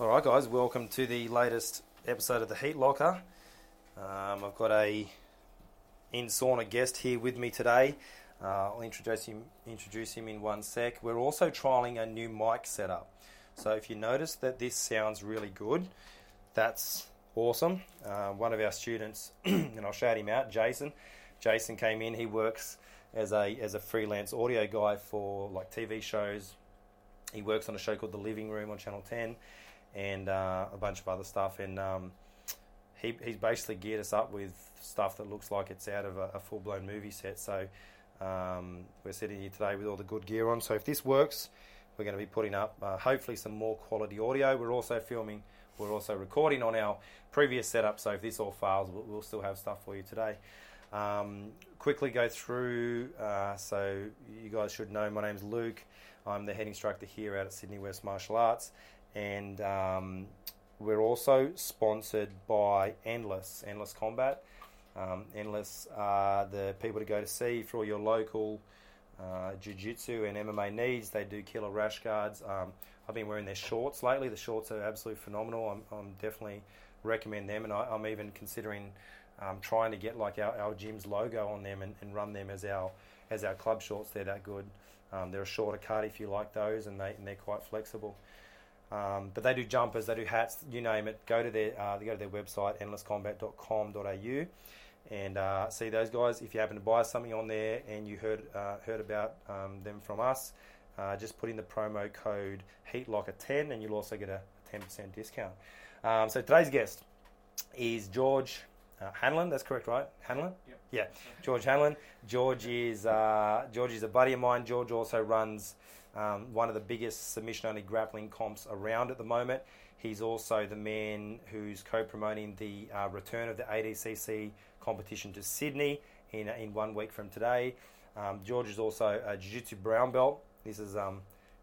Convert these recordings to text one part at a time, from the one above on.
All right, guys, welcome to the latest episode of the Heat Locker. Um, I've got a in sauna guest here with me today. Uh, I'll introduce him introduce him in one sec. We're also trialing a new mic setup. So if you notice that this sounds really good, that's awesome. Uh, one of our students, and I'll shout him out, Jason. Jason came in. He works as a as a freelance audio guy for like TV shows. He works on a show called The Living Room on Channel Ten, and uh, a bunch of other stuff. And um, he he's basically geared us up with stuff that looks like it's out of a, a full blown movie set. So um, we're sitting here today with all the good gear on. So if this works, we're going to be putting up uh, hopefully some more quality audio. We're also filming. We're also recording on our previous setup. So if this all fails, we'll, we'll still have stuff for you today. Um, quickly go through. Uh, so you guys should know my name's Luke. I'm the head instructor here out at Sydney West Martial Arts, and um, we're also sponsored by Endless Endless Combat. Um, Endless are the people to go to see for all your local uh, jiu-jitsu and MMA needs. They do killer rash guards. Um, I've been wearing their shorts lately. The shorts are absolutely phenomenal. I'm, I'm definitely recommend them, and I, I'm even considering um, trying to get like our, our gym's logo on them and, and run them as our as our club shorts. They're that good. Um, they're a shorter cut if you like those, and they and they're quite flexible. Um, but they do jumpers, they do hats, you name it. Go to their uh, they go to their website endlesscombat.com.au and uh, see those guys. If you happen to buy something on there and you heard uh, heard about um, them from us, uh, just put in the promo code HeatLocker10 and you'll also get a 10% discount. Um, so today's guest is George uh, Hanlan. That's correct, right? Hanlan. Yep. Yeah, George Hanlan. George is uh, George is a buddy of mine. George also runs um, one of the biggest submission-only grappling comps around at the moment. He's also the man who's co-promoting the uh, return of the ADCC competition to Sydney in in one week from today. Um, George is also a jiu-jitsu brown belt. This is um,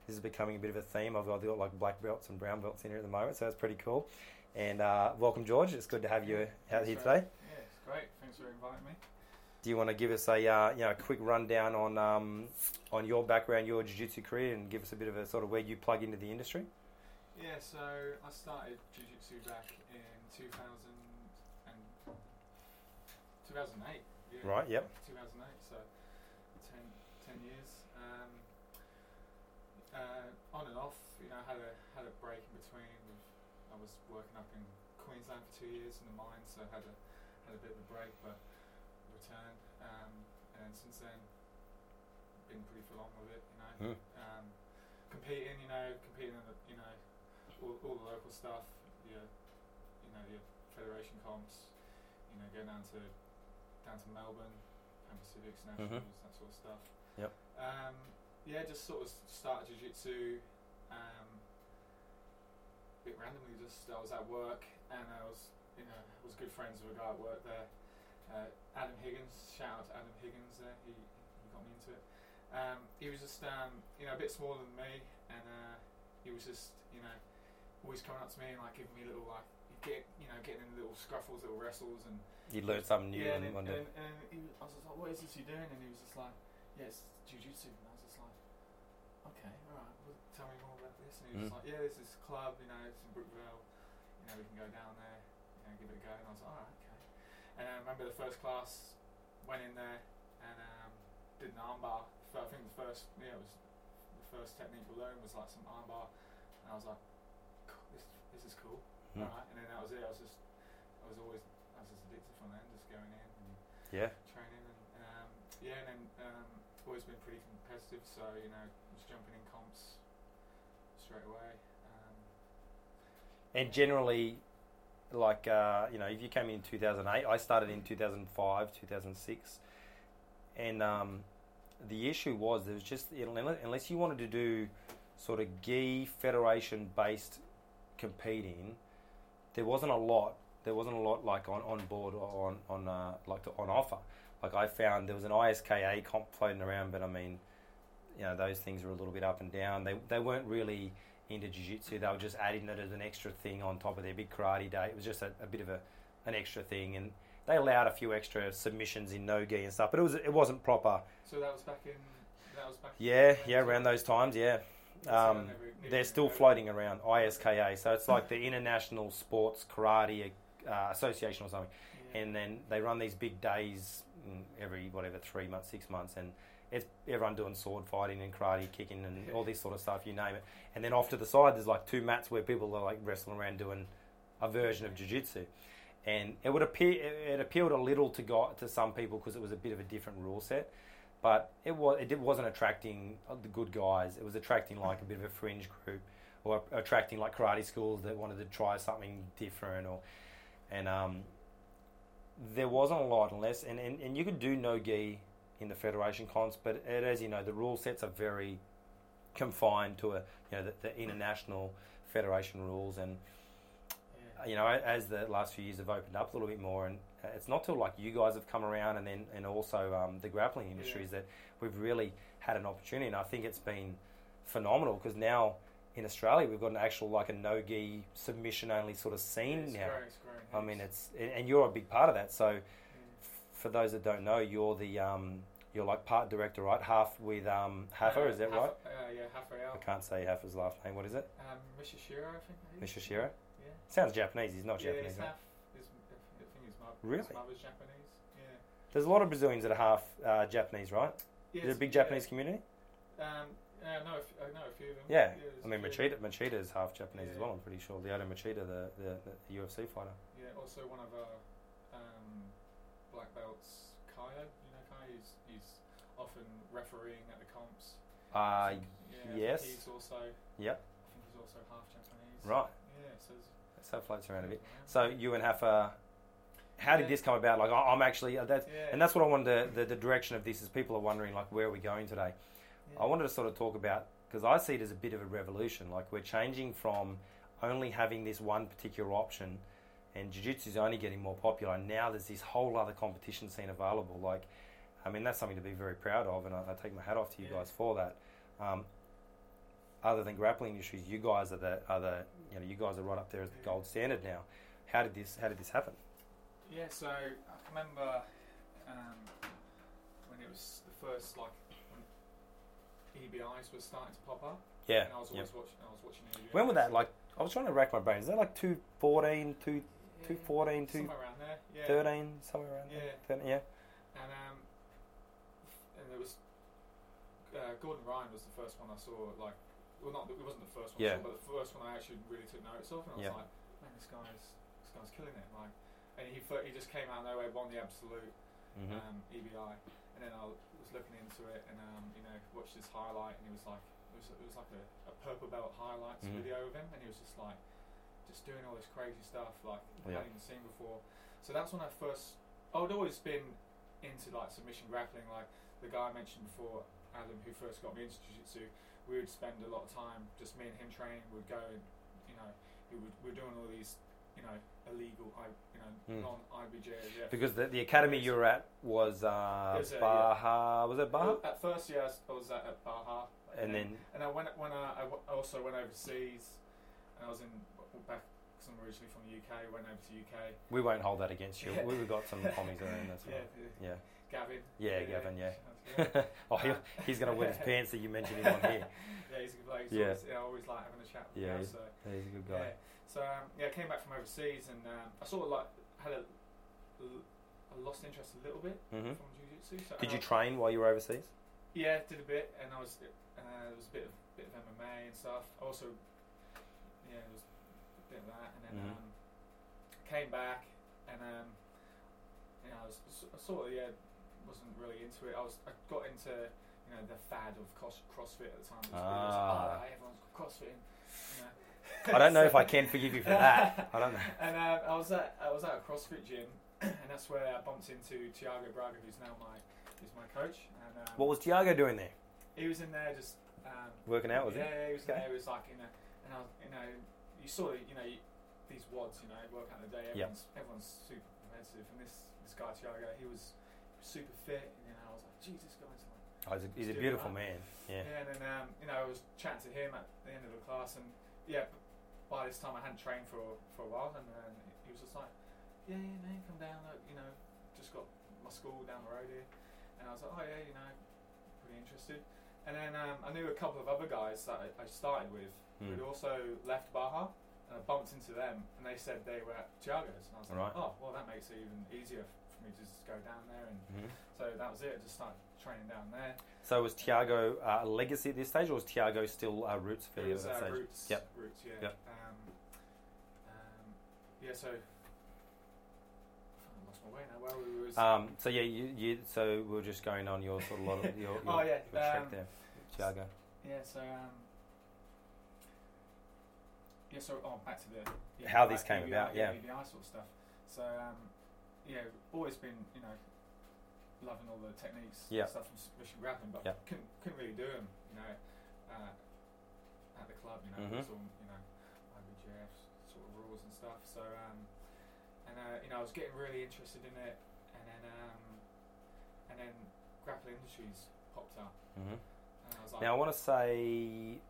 this is becoming a bit of a theme. I've got, I've got like black belts and brown belts in here at the moment, so that's pretty cool. And uh, welcome, George. It's good to have you out Thanks here today. Yeah, it's great. Thanks for inviting me. Do you want to give us a uh, you know a quick rundown on um, on your background, your jiu-jitsu career, and give us a bit of a sort of where you plug into the industry? Yeah, so I started jiu-jitsu back in 2000 and 2008. Yeah, Right. Yep. 2008, so 10, 10 years. Um, uh, on and off, you know, had a had a break in between. I was working up in Queensland for two years in the mines, so had a had a bit of a break, but Um, and since then, been pretty full on with it. You know, Mm. um, competing. You know, competing in the you know all, all the local stuff. Your you know your federation comps. You know, going down to down to Melbourne, Pan Pacifics, Nationals, that sort of stuff. Yep. Um, yeah, just sort of started jiu-jitsu. Um, a bit randomly, just I was at work and I was, you know, I was good friends with a guy at work there, uh, Adam Higgins. Shout out to Adam Higgins there. He, he got me into it. Um, he was just, um, you know, a bit smaller than me, and uh, he was just, you know, always coming up to me and like giving me little like, get, you know, getting in little scuffles, little wrestles, and You learned something new yeah, and, and, and, and he was, I was just like, what is this you're doing? And he was just like, yeah, it's jiu-jitsu. And I was just like, okay, alright, well, tell me more about this. And he was Mm. like, yeah, there's this club, you know, it's in Brookvale, you know, we can go down there, you know, give it a go. And I was like, alright, okay. And I remember the first class, went in there and um, did an armbar. I think the first, yeah, it was the first technique we learned was like some armbar. And I was like, this, this is cool. Mm. And then that was it. I was just, I was always, I was just addicted from then, just going in and Yeah. training and um, yeah, and then um, always been pretty competitive. So you know, just jumping in comps straight away. Um, And generally, like uh, you know, if you came in 2008, I started in 2005, 2006, and um, the issue was there was just unless you wanted to do sort of gi federation based competing, there wasn't a lot. There wasn't a lot like on, on board or on on uh, like to, on offer. Like I found there was an ISKA comp floating around, but I mean, you know, those things were a little bit up and down. They they weren't really into jiu-jitsu they were just adding it as an extra thing on top of their big karate day it was just a, a bit of a an extra thing and they allowed a few extra submissions in no gi and stuff but it was it wasn't proper so that was back in. That was back. yeah 2008, yeah around those times yeah That's it, I Um, they're still heard of it. floating around ISKA, so it's like the International Sports Karate uh, Association or something. Yeah. And then they run these big days mm, every whatever three months, six months, and it's everyone doing sword fighting and karate kicking and all this sort of stuff. You name it. And then off to the side, there's like two mats where people are like wrestling around doing a version of jiu-jitsu. And it would appear it appealed a little to go, to some people because it was a bit of a different rule set, but it was it wasn't attracting the good guys. It was attracting like a bit of a fringe group, or attracting like karate schools that wanted to try something different, or and um, there wasn't a lot unless and, and, and you could do no gi in the federation cons, but it, as you know, the rule sets are very confined to a you know the, the international federation rules and Yeah. you know, as the last few years have opened up a little bit more, and it's not till like you guys have come around, and then and also um, the grappling industries that we've really had an opportunity, and I think it's been phenomenal because now in Australia we've got an actual like a no gi submission only sort of scene it's now. growing, it's growing, I mean, it's- and you're a big part of that. So yeah. For those that don't know, you're the um, you're like part director, right? Half with um, Hafer, Uh, is that Hafa- right? Uh, yeah, Rafael. I can't say Hafer's last name. What is it? Um, Mishishiro, I think. Mishishiro? Yeah. Sounds Japanese. He's not yeah, Japanese. he's right? half. His, I think his, mo- Really? his mother's Japanese. Yeah. There's a lot of Brazilians that are half uh, Japanese, right? yeah Is it a big yeah. Japanese community? Um, yeah, I know, a f- I know a few of them. Yeah. there's I mean. Machida, Machida is half Japanese as well. I'm pretty sure. Lyoto Machida, the, the, the UFC fighter. Yeah, also one of our black belts, Kaya. You know Kaya. He's, he's often refereeing at the comps. Uh, yeah, yes. He's also. Yep. I think he's also half Japanese. right. Yeah. So. So it floats around a bit. So you and Hafa, how did Yeah. this come about? Like I- I'm actually uh, that's yeah. and that's what I wanted. To, the the direction of this is people are wondering like where are we going today. I wanted to sort of talk about because I see it as a bit of a revolution. Like we're changing from only having this one particular option, and jiu-jitsu is only getting more popular. And now there's this whole other competition scene available. Like, I mean, that's something to be very proud of, and I, I take my hat off to you Yeah. guys for that. Um, other than grappling industries, you guys are the are the you know you guys are right up there as the gold standard now. How did this How did this happen? Yeah, so I remember um, when it was the first like when EBIs was starting to pop up. Yeah. And I was always watching. I was watching EBIs. When was that? Like, I was trying to rack my brains. Is that like 214, 2, Yeah, 214, 2, somewhere around there. Yeah. 13, somewhere around Yeah. there? 13, yeah. And um, and there was uh, Gordon Ryan was the first one I saw. Like, well, not it wasn't the first one, Yeah. I saw, but the first one I actually really took notice of, and I was Yeah. like, man, this guy's this guy's killing it. Like, and he he just came out of nowhere, won the absolute. Mm-hmm. um, EBI, and then I was looking into it and um, you know watched his highlight, and he was like it was, it was like a, a purple belt highlights Mhm. video of him, and he was just like just doing all this crazy stuff like I Yeah. hadn't even seen before. So that's when I first I'd always been into like submission grappling, like the guy I mentioned before, Adam, who first got me into jiu-jitsu. We would spend a lot of time just me and him training. We'd go and you know we would we're doing all these you know illegal I you know Mm. non IBJJF Because the, the academy you were at was, uh, was, Baja. Was it Baja? At first, yeah, I was- at, at Baja, and then, and I went when I, I also went overseas, and I was in back I'm originally from the UK. Went over to UK. we won't hold that against you. Yeah. We've got some commies around. That's Yeah, right. uh, Yeah. Gavin. Yeah, Gavin, yeah. yeah. oh, he, he's going to wear his pants that you mentioned him on here. Yeah, he's a good bloke. He's Yeah. always, yeah, I always like having a chat with Yeah, him. he's- So, He's a good yeah. guy. So um, yeah, I came back from overseas, and um, I sort of like had a, I lost interest a little bit hmm from jiu-jitsu. So Did you train while you were overseas? Yeah, did a bit, and I was uh, there was a bit of bit of MMA and stuff. Also, yeah, there was a that, and then Mhm. um, came back, and um, you know, I was sort of yeah wasn't really into it. I was I got into you know the fad of cross, CrossFit at the time. It was really just, Ah. oh, everyone's CrossFitting. You know. I don't know if I can forgive you for that. I don't know. And um, I was at I was at a CrossFit gym, and that's where I bumped into Tiago Braga, who's now my who's my coach. And um, What was Tiago doing there? he was in there just um, Working out, was yeah, he? yeah, he was Okay. there. He was like, you know, and I was, you know, you saw, it, you know, you, these WODs, you know, work out the day. Yep. Everyone's everyone's super competitive, and this this guy Tiago, he was super fit. And, you know, I was like, Jesus, guy's like, Oh, he's a, he's a beautiful man. Yeah. yeah. And then um, you know, I was chatting to him at the end of the class, and yeah, by this time I hadn't trained for for a while, and then he was just like, yeah, yeah, man, come down. Look, you know, just got my school down the road here, and I was like, oh yeah, you know, pretty interested. and then um, I knew a couple of other guys that I, I started with Mm. who'd also left Baja, and I bumped into them, and they said they were at Thiago's, and I was Right. like, oh, well, that makes it even easier for me to just go down there, and Mhm. so that was it. I just started training down there. So was Tiago uh, a legacy at this stage, or was Tiago still uh, Roots affiliate was at that stage? roots, Yep. roots, yeah. Yep. Um, um, yeah, so lost my way now. Where we was? Um, so yeah, you, you so we are just going on your sort of lot of your, your, Oh, yeah, your track um, there, Tiago. yeah, so um, yeah, so oh, back to the yeah, How back came about, yeah. EBI sort of stuff. So um, yeah, always been you know loving all the techniques, Yeah. stuff from submission grappling, but Yeah. couldn't couldn't really do them, you know, uh, at the club, you know, Mhm. it's all you know IBJJF sort of rules and stuff. So um, and uh, you know, I was getting really interested in it, and then um, and then Grapple Industries popped up, hmm and I was like, Now I want to say,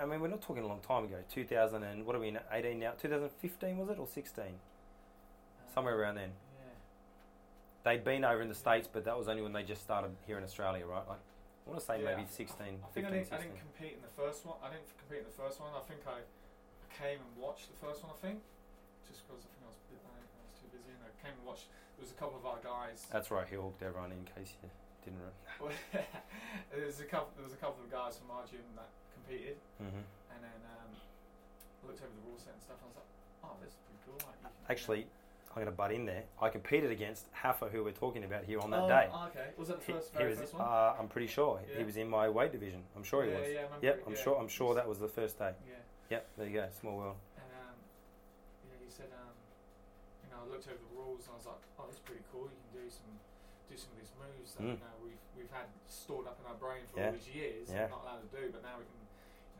I mean, we're not talking a long time ago. 2000 and what are we in? 18 now? 2015 was it or 16? uh, Somewhere around then. Yeah. They'd been over in the states, but that was only when they just started here in Australia, right? Like, I want to say Yeah, maybe I- 16, I 15, I didn't, I didn't compete in the first one. I didn't compete in the first one. I think I, came and watched the first one. I think just because I think I was bit, I, was too busy, and I came and watched. There was a couple of our guys. That's right. He hooked everyone in case you didn't. Re- there was a couple. There was a couple of guys from our gym that competed, hmm and then um, I looked over the rule set and stuff. And I was like, oh, this is pretty cool. Like, Actually, I'm going to butt in there. I competed against Haffa, who we're talking about here on that oh, day. okay. Was that the first, he very was, first one? uh, I'm pretty sure he was in my weight division. I'm sure he yeah, was. Yeah, I Yep, I'm yeah. sure. I'm sure that was the first day. Yeah. Yep, there you go. Small world. And um, yeah, he said, um, you know, I looked over the rules and I was like, oh, that's pretty cool. You can do some, do some of these moves that Mm. you know we've we've had stored up in our brain for Yeah. all these years, Yeah. and not allowed to do, but now we can,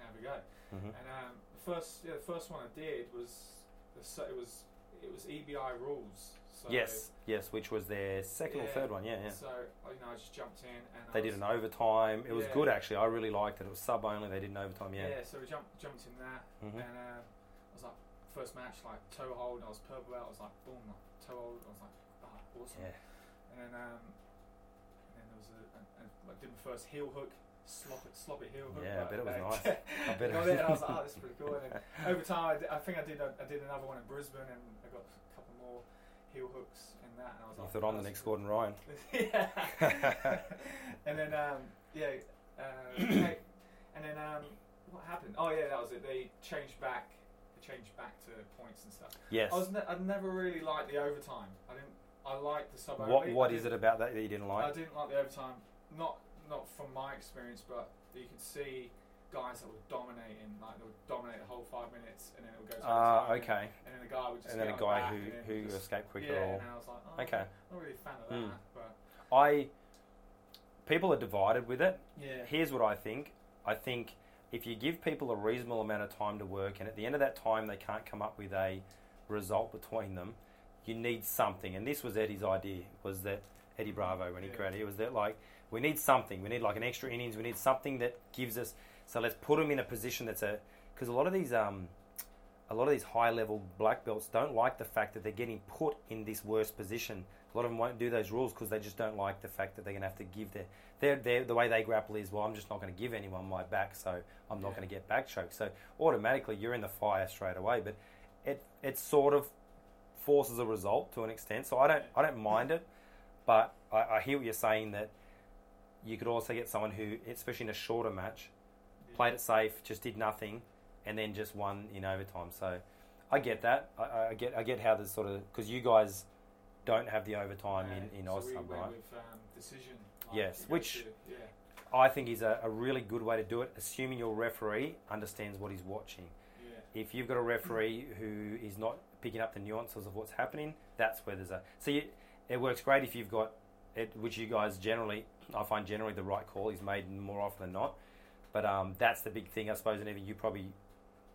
now we go. hmm And um, the first, yeah, the first one I did was, the, it was, it was EBI rules. So yes, yes, which was their second or third one. Yeah, yeah. So uh, you know, I just jumped in and I They did an overtime. It was Yeah. good actually. I really liked it. It was sub only. They did an overtime. Yeah. Yeah. so we jumped jumped in there, hmm and um, I was like, first match like toe hold. I was purple belt. I was like, boom, like, toe hold. I was like, ah, awesome. Yeah. And then, um, and then there was a, a, a like did my first heel hook, slop it, slop it heel hook. Yeah, I bet it was nice. I bet it got it, and I was like, oh, this is pretty cool. And then over time, I, did, I think I did a, I did another one in Brisbane, and I got a couple more heel hooks in that, and I was You like, thought I'm oh, the next. Gordon Ryan. yeah. and then um, yeah, uh, and then um, what happened? Oh yeah, that was it. They changed back. They changed back to points and stuff. Yes. I was ne- I never really liked the overtime. I didn't. I liked the sub. What. What is it about that that you didn't like? I didn't like the overtime. Not not from my experience, but you could see guys that were dominating, like they would dominate the whole five minutes, and then it would go to Ah, overtime, okay. And then the guy would just And then get a on guy back who and then who just, escaped quicker. yeah, or and I was like, oh, Okay. not really a fan of Mm. that, but I. People are divided with it. yeah, Here's what I think. I think if you give people a reasonable amount of time to work, and at the end of that time they can't come up with a result between them, you need something. And this was Eddie's idea. Was that Eddie Bravo when he Yeah. created it? Was that like we need something. We need like an extra innings. We need something that gives us. So let's put them in a position that's a because a lot of these um a lot of these high level black belts don't like the fact that they're getting put in this worse position. A lot of them won't do those rules because they just don't like the fact that they're going to have to give their, their, their the way they grapple is well I'm just not going to give anyone my back so I'm not Yeah. going to get back choked. So automatically you're in the fire straight away. But it it sort of forces a result to an extent. So I don't I don't mind it, but I, I hear what you're saying that you could also get someone who, especially in a shorter match, played it safe, just did nothing, and then just won in overtime. So I get that. I, I get I get how there's sort of because you guys don't have the overtime in in so went right? With, um, decision. like, Yes, which- to- yeah, I think is a, a really good way to do it, assuming your referee understands what he's watching. yeah, If you've got a referee who is not picking up the nuances of what's happening, that's where there's a. So you, it works great if you've got it, which you guys generally, I find generally the right call is made more often than not. But um, that's the big thing, I suppose, and even you probably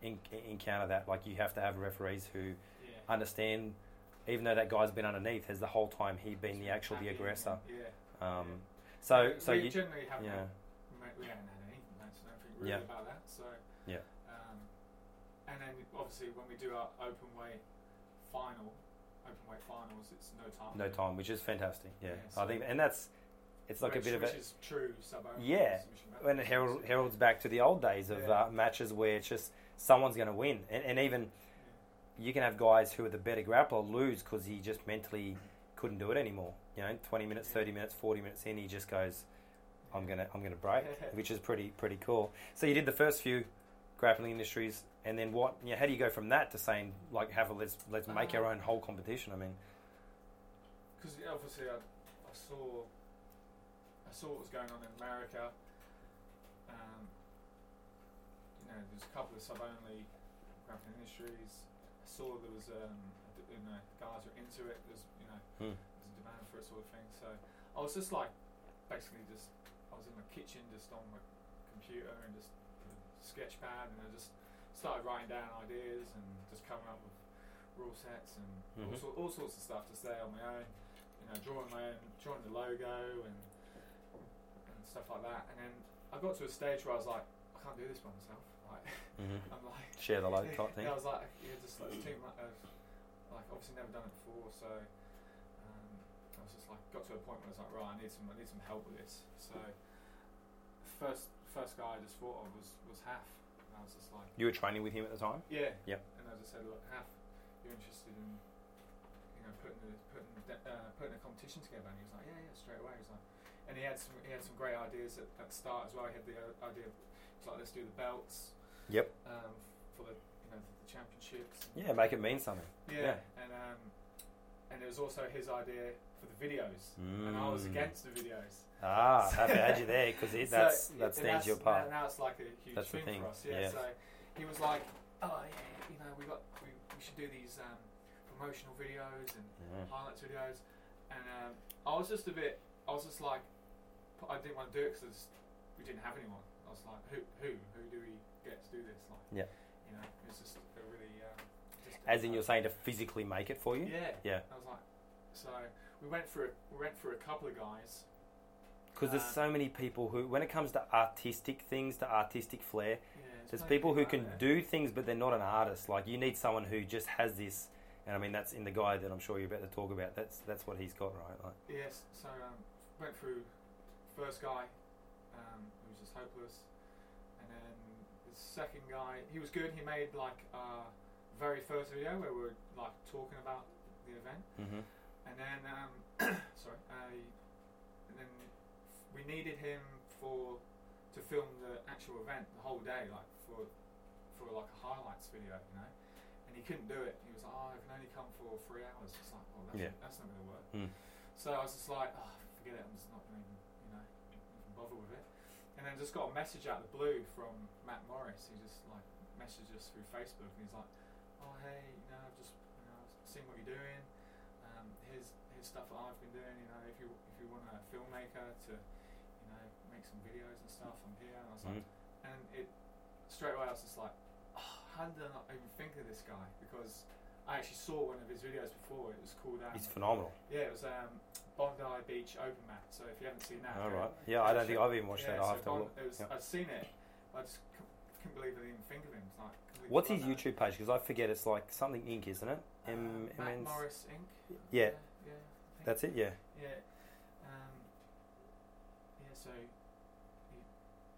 in, encounter that. Like you have to have referees who yeah. understand, even though that guy's been underneath, has the whole time he been the actual the aggressor. Yeah. Um, so so we you generally haven't. yeah. Had, we- haven't had any complaints. I don't think really Yeah. about that. So Yeah. Um, and then obviously when we do our open weight final, open finals, it's no time. no time, which is fantastic. Yeah, Yeah, I think, and that's it's like which, a bit of which a is true sub. Yeah, when it herald, heralds back to the old days of Yeah. uh, matches where it's just someone's going to win, and, and even you can have guys who are the better grappler lose because he just mentally couldn't do it anymore. You know, twenty minutes, thirty minutes, forty minutes in, he just goes, "I'm gonna, I'm gonna break," which is pretty, pretty cool. So you did the first few grappling industries, and then what? You know, how do you go from that to saying like, have a let's let's make our Uh, own whole competition? I mean, because obviously I, I saw I saw what was going on in America. Um, you know, there's a couple of sub-only grappling industries. I saw there was um, you know guys were into it. There's you know Hmm. there's a demand for it sort of thing. So I was just like basically just I was in my kitchen just on my computer and just sketch pad and I just started writing down ideas and just coming up with rule sets and all, Mhm. sor- all sorts of stuff just there on my own you know, drawing my own, drawing the logo and and stuff like that. And then I got to a stage where I was like, I can't do this by myself. Like, mhm. I'm like, share the load type thing. yeah, I was like, yeah, just like too much. Of, like, obviously never done it before, so um, I was just like, got to a point where I was like, right, I need some, I need some help with this. So first, first guy I just thought of was was Half. And I was just like, You were training with him at the time. yeah. Yep. And as I just said, look, Half, you're interested in, you know, putting the, putting uh, putting a competition together? And he was like, yeah, yeah, straight away. He was like, and he had some he had some great ideas at, at the start as well. He had the uh, idea, of, he's like, let's do the belts. Yep. Um, for the you know the championships. Yeah, make it mean something. Yeah. And um, and it was also his idea for the videos, and I was Mm. against the videos. Ah, happy had you there because So that's it- that stands that's- you apart. Now, now it's like a huge That's thing, thing, for us. Yeah. yeah. So he was like, "Oh yeah, you know, we got we, we should do these um, promotional videos and Yeah. highlights videos," and um, I was just a bit. I was just like, I didn't want to do it because we didn't have anyone. I was like, "Who who who do we get to do this?" Like, Yeah. You know, it's just a really. Um, just As in, you're saying to physically make it for you. Yeah. Yeah. I was like, so we went through we went through a couple of guys. Because there's Uh, so many people who, when it comes to artistic things, to artistic flair, Yeah, there's people who can there. do things, but they're not an artist. Like you need someone who just has this, and I mean that's in the guy that I'm sure you're about to talk about. That's that's what he's got right. Like, Yes, so um, went through first guy, um, who was just hopeless, and then the second guy, he was good. He made like our very first video where we were like talking about the event, mm-hmm. And then um, sorry, uh, and then we needed him for to film the actual event the whole day, like for for like a highlights video, you know. And he couldn't do it. He was like, "Oh, I can only come for three hours." It's like, "Well, that's, Yeah. that's not going to work." Mm. So I was just like, "Oh, forget it. I'm just not going to, you know, even bother with it." And then just got a message out of the blue from Matt Morris. He just like messaged us through Facebook, and he's like, "Oh, hey, you know, I've just you know I've seen what you're doing. Here's stuff that I've been doing. You know, if you if you want a filmmaker to, you know, make some videos and stuff, I'm here." And I was like, Mm. and it straight away I was just like, oh, how did I not even think of this guy? Because I actually saw one of his videos before. It was called um, He's phenomenal. yeah, it was um, Bondi Beach Open Mat. So if you haven't seen that, All go- Yeah, I don't think I've even watched yeah, that. I'll so have to Bon- look. It was, Yeah. I'd seen it. I just c- couldn't believe I didn't even think of him. It's like, What's his. YouTube page? Because I forget it's like something Inc, isn't it? Uh, Matt MN's Morris Inc. Yeah. yeah, I think. That's it. Yeah. Yeah. Um, yeah, so he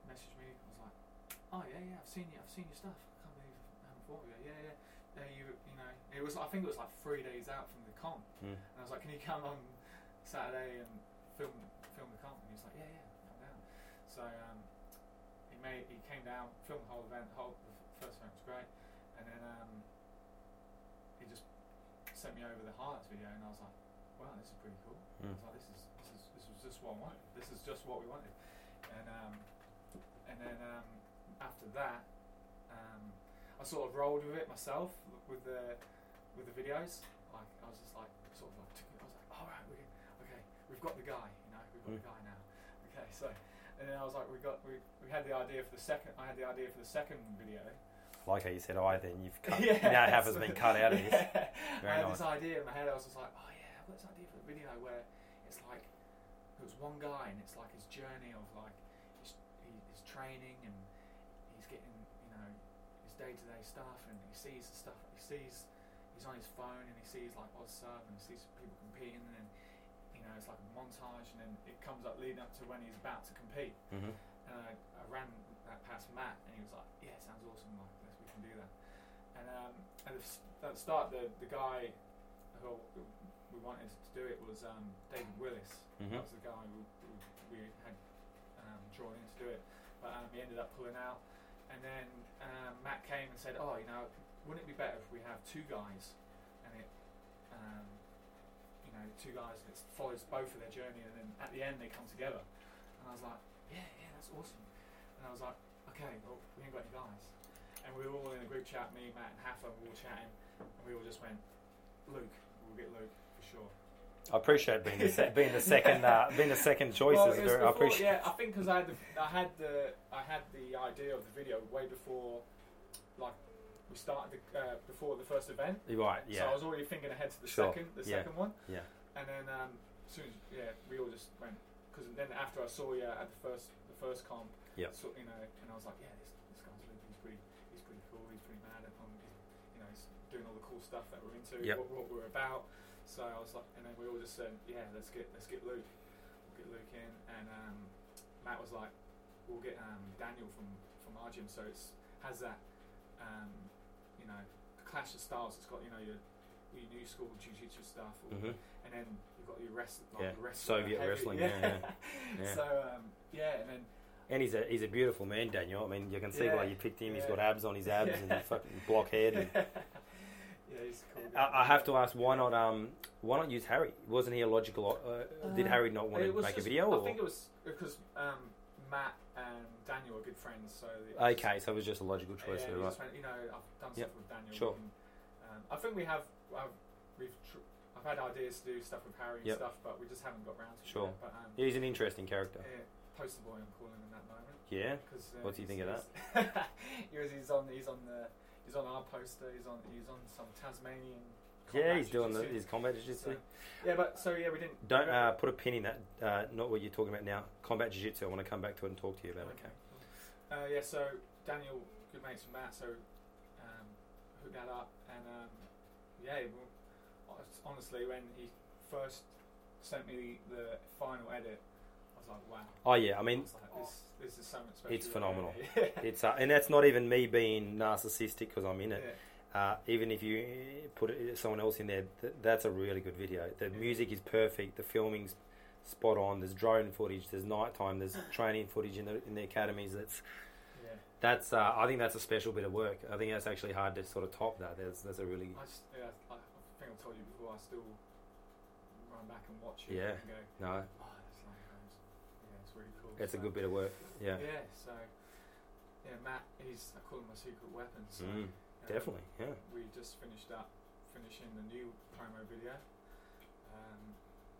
messaged me. I was like, oh yeah, yeah, I've seen you. I've seen your stuff. I can't believe I haven't thought of you. Yeah, yeah. Uh, you, you know, it was. I think it was like three days out from the con, Mm. and I was like, can you come on Saturday and film film the con? And he was like, yeah, yeah, I'm down. So um, he made. He came down, filmed the whole event. The whole the first event was great, and then um, he just sent me over the highlights video, and I was like, wow, this is pretty cool. I Mm. was like, this is this is this was just what I wanted. This is just what we wanted. And um, and then um, after that, um, I sort of rolled with it myself with the with the videos. Like I was just like sort of like I was like, all right, we okay, we've got the guy. You know, we've got Mm. the guy now. Okay, so and then I was like, we got we we had the idea for the second. I had the idea for the second video. Like how you said, I then you've cut. Yeah, now half has been cut out of this. Yeah. Very I had nice. this idea in my head. I was just like, oh I've got this idea for the video where it's like it was one guy and it's like his journey of like his, his training and he's getting you know his day to day stuff and he sees the stuff he sees he's on his phone and he sees like Sub and he sees people competing and then you know, it's like a montage, and then it comes up leading up to when he's about to compete. hmm And I, I ran that past Matt, and he was like, "Yeah, sounds awesome. Like, yes, we can do that." And um, at, the, s- at the start, the the guy who we wanted to do it was um, David Willis. Mhm. That was the guy who, who we had um, drawn in to do it, but um, he ended up pulling out. And then um, Matt came and said, "Oh, you know, wouldn't it be better if we have two guys, and it, um, you know, two guys and it follows both of their journey, and then at the end they come together." And I was like, "Yeah, yeah, that's awesome." And I was like, "Okay, well, we ain't got any guys." And we were all in a group chat, me, Matt, and Hafa, we were all chatting, and we all just went, "Luke, we'll get Luke sure." I appreciate being the se- being the second uh, being the second choice. Well, is it was very- I appreciate. Yeah, I think because I had the I had the I had the idea of the video way before, like we started the, uh, before the first event. Right. So I was already thinking ahead to the Sure, second, the yeah, second one. yeah. And then um, soon as yeah, we all just went because then after I saw you at the first the first comp, Yep. so, you know, and I was like, yeah, this, this guy's Luke. He's pretty he's pretty cool. He's pretty mad. And um, he's, you know, he's doing all the cool stuff that we're into, Yep. what, what we're about. So I was like, and then we all just said, yeah, let's get let's get Luke, we'll get Luke in, and um, Matt was like, we'll get um, Daniel from from our gym, so it's has that, um, you know, clash of styles. It's got you know your your new school jiu-jitsu stuff, or, hmm and then you've got your rest, like Yeah, wrestling, Soviet heavy- wrestling, yeah, yeah, yeah. So um, yeah, and then And he's a he's a beautiful man, Daniel. I mean, you can see why you picked him. He's got abs on his abs and fucking blockhead. And yeah, he's a cool. guy. I, I have to ask, why not um why not use Harry? Wasn't he a logical? Uh, did Uh, Harry not want to was make a just- video? I Or? think it was because um, Matt and Daniel are good friends, so it was Okay, so it was just a logical choice yeah, there, right? just you know, I've done Yep, stuff with Daniel. sure. we can, um, I think we have. I've, we've. Tr- I've had ideas to do stuff with Harry and Yep. stuff, but we just haven't got round to Sure. it. Sure. But um, He's an interesting character. yeah, poster boy, I'm calling him at the moment. Yeah. Cause, uh, What do you think of that? he's, he's on. He's on the. He's on our poster. He's on. He's on some Tasmanian. Yeah, he's doing the, his combat jiu-jitsu. So- Yeah, but so yeah, we didn't. Don't uh, put a pin in that. Uh, not what you're talking about now. Combat jiu-jitsu. I want to come back to it and talk to you about it. Okay. Uh, yeah, so Daniel, good mates with Matt, so um, hooked that up, and um, yeah, well, honestly, when he first sent me the final edit, was like, wow. Oh yeah, I I mean, was like, this, this is so much special. It's phenomenal. yeah. it's uh, and that's not even me being narcissistic because I'm in it. Yeah. Uh, even if you put it, someone else in there, th- that's a really good video. The Yeah. music is perfect. The filming's spot on. There's drone footage. There's nighttime. There's training footage in the in the academies. That's that's. Uh, I think that's a special bit of work. I think that's actually hard to sort of top that. There's that's a really I, just, yeah, I, I think I've told you before, I still run back and watch it Yeah. and go, no. oh, it's like, it's, yeah, it's. It's a good bit of work. Yeah. Yeah, so, yeah, Matt, he's, I call him my secret weapon. So, Mm, um, definitely. Yeah. We just finished up finishing the new promo video, um,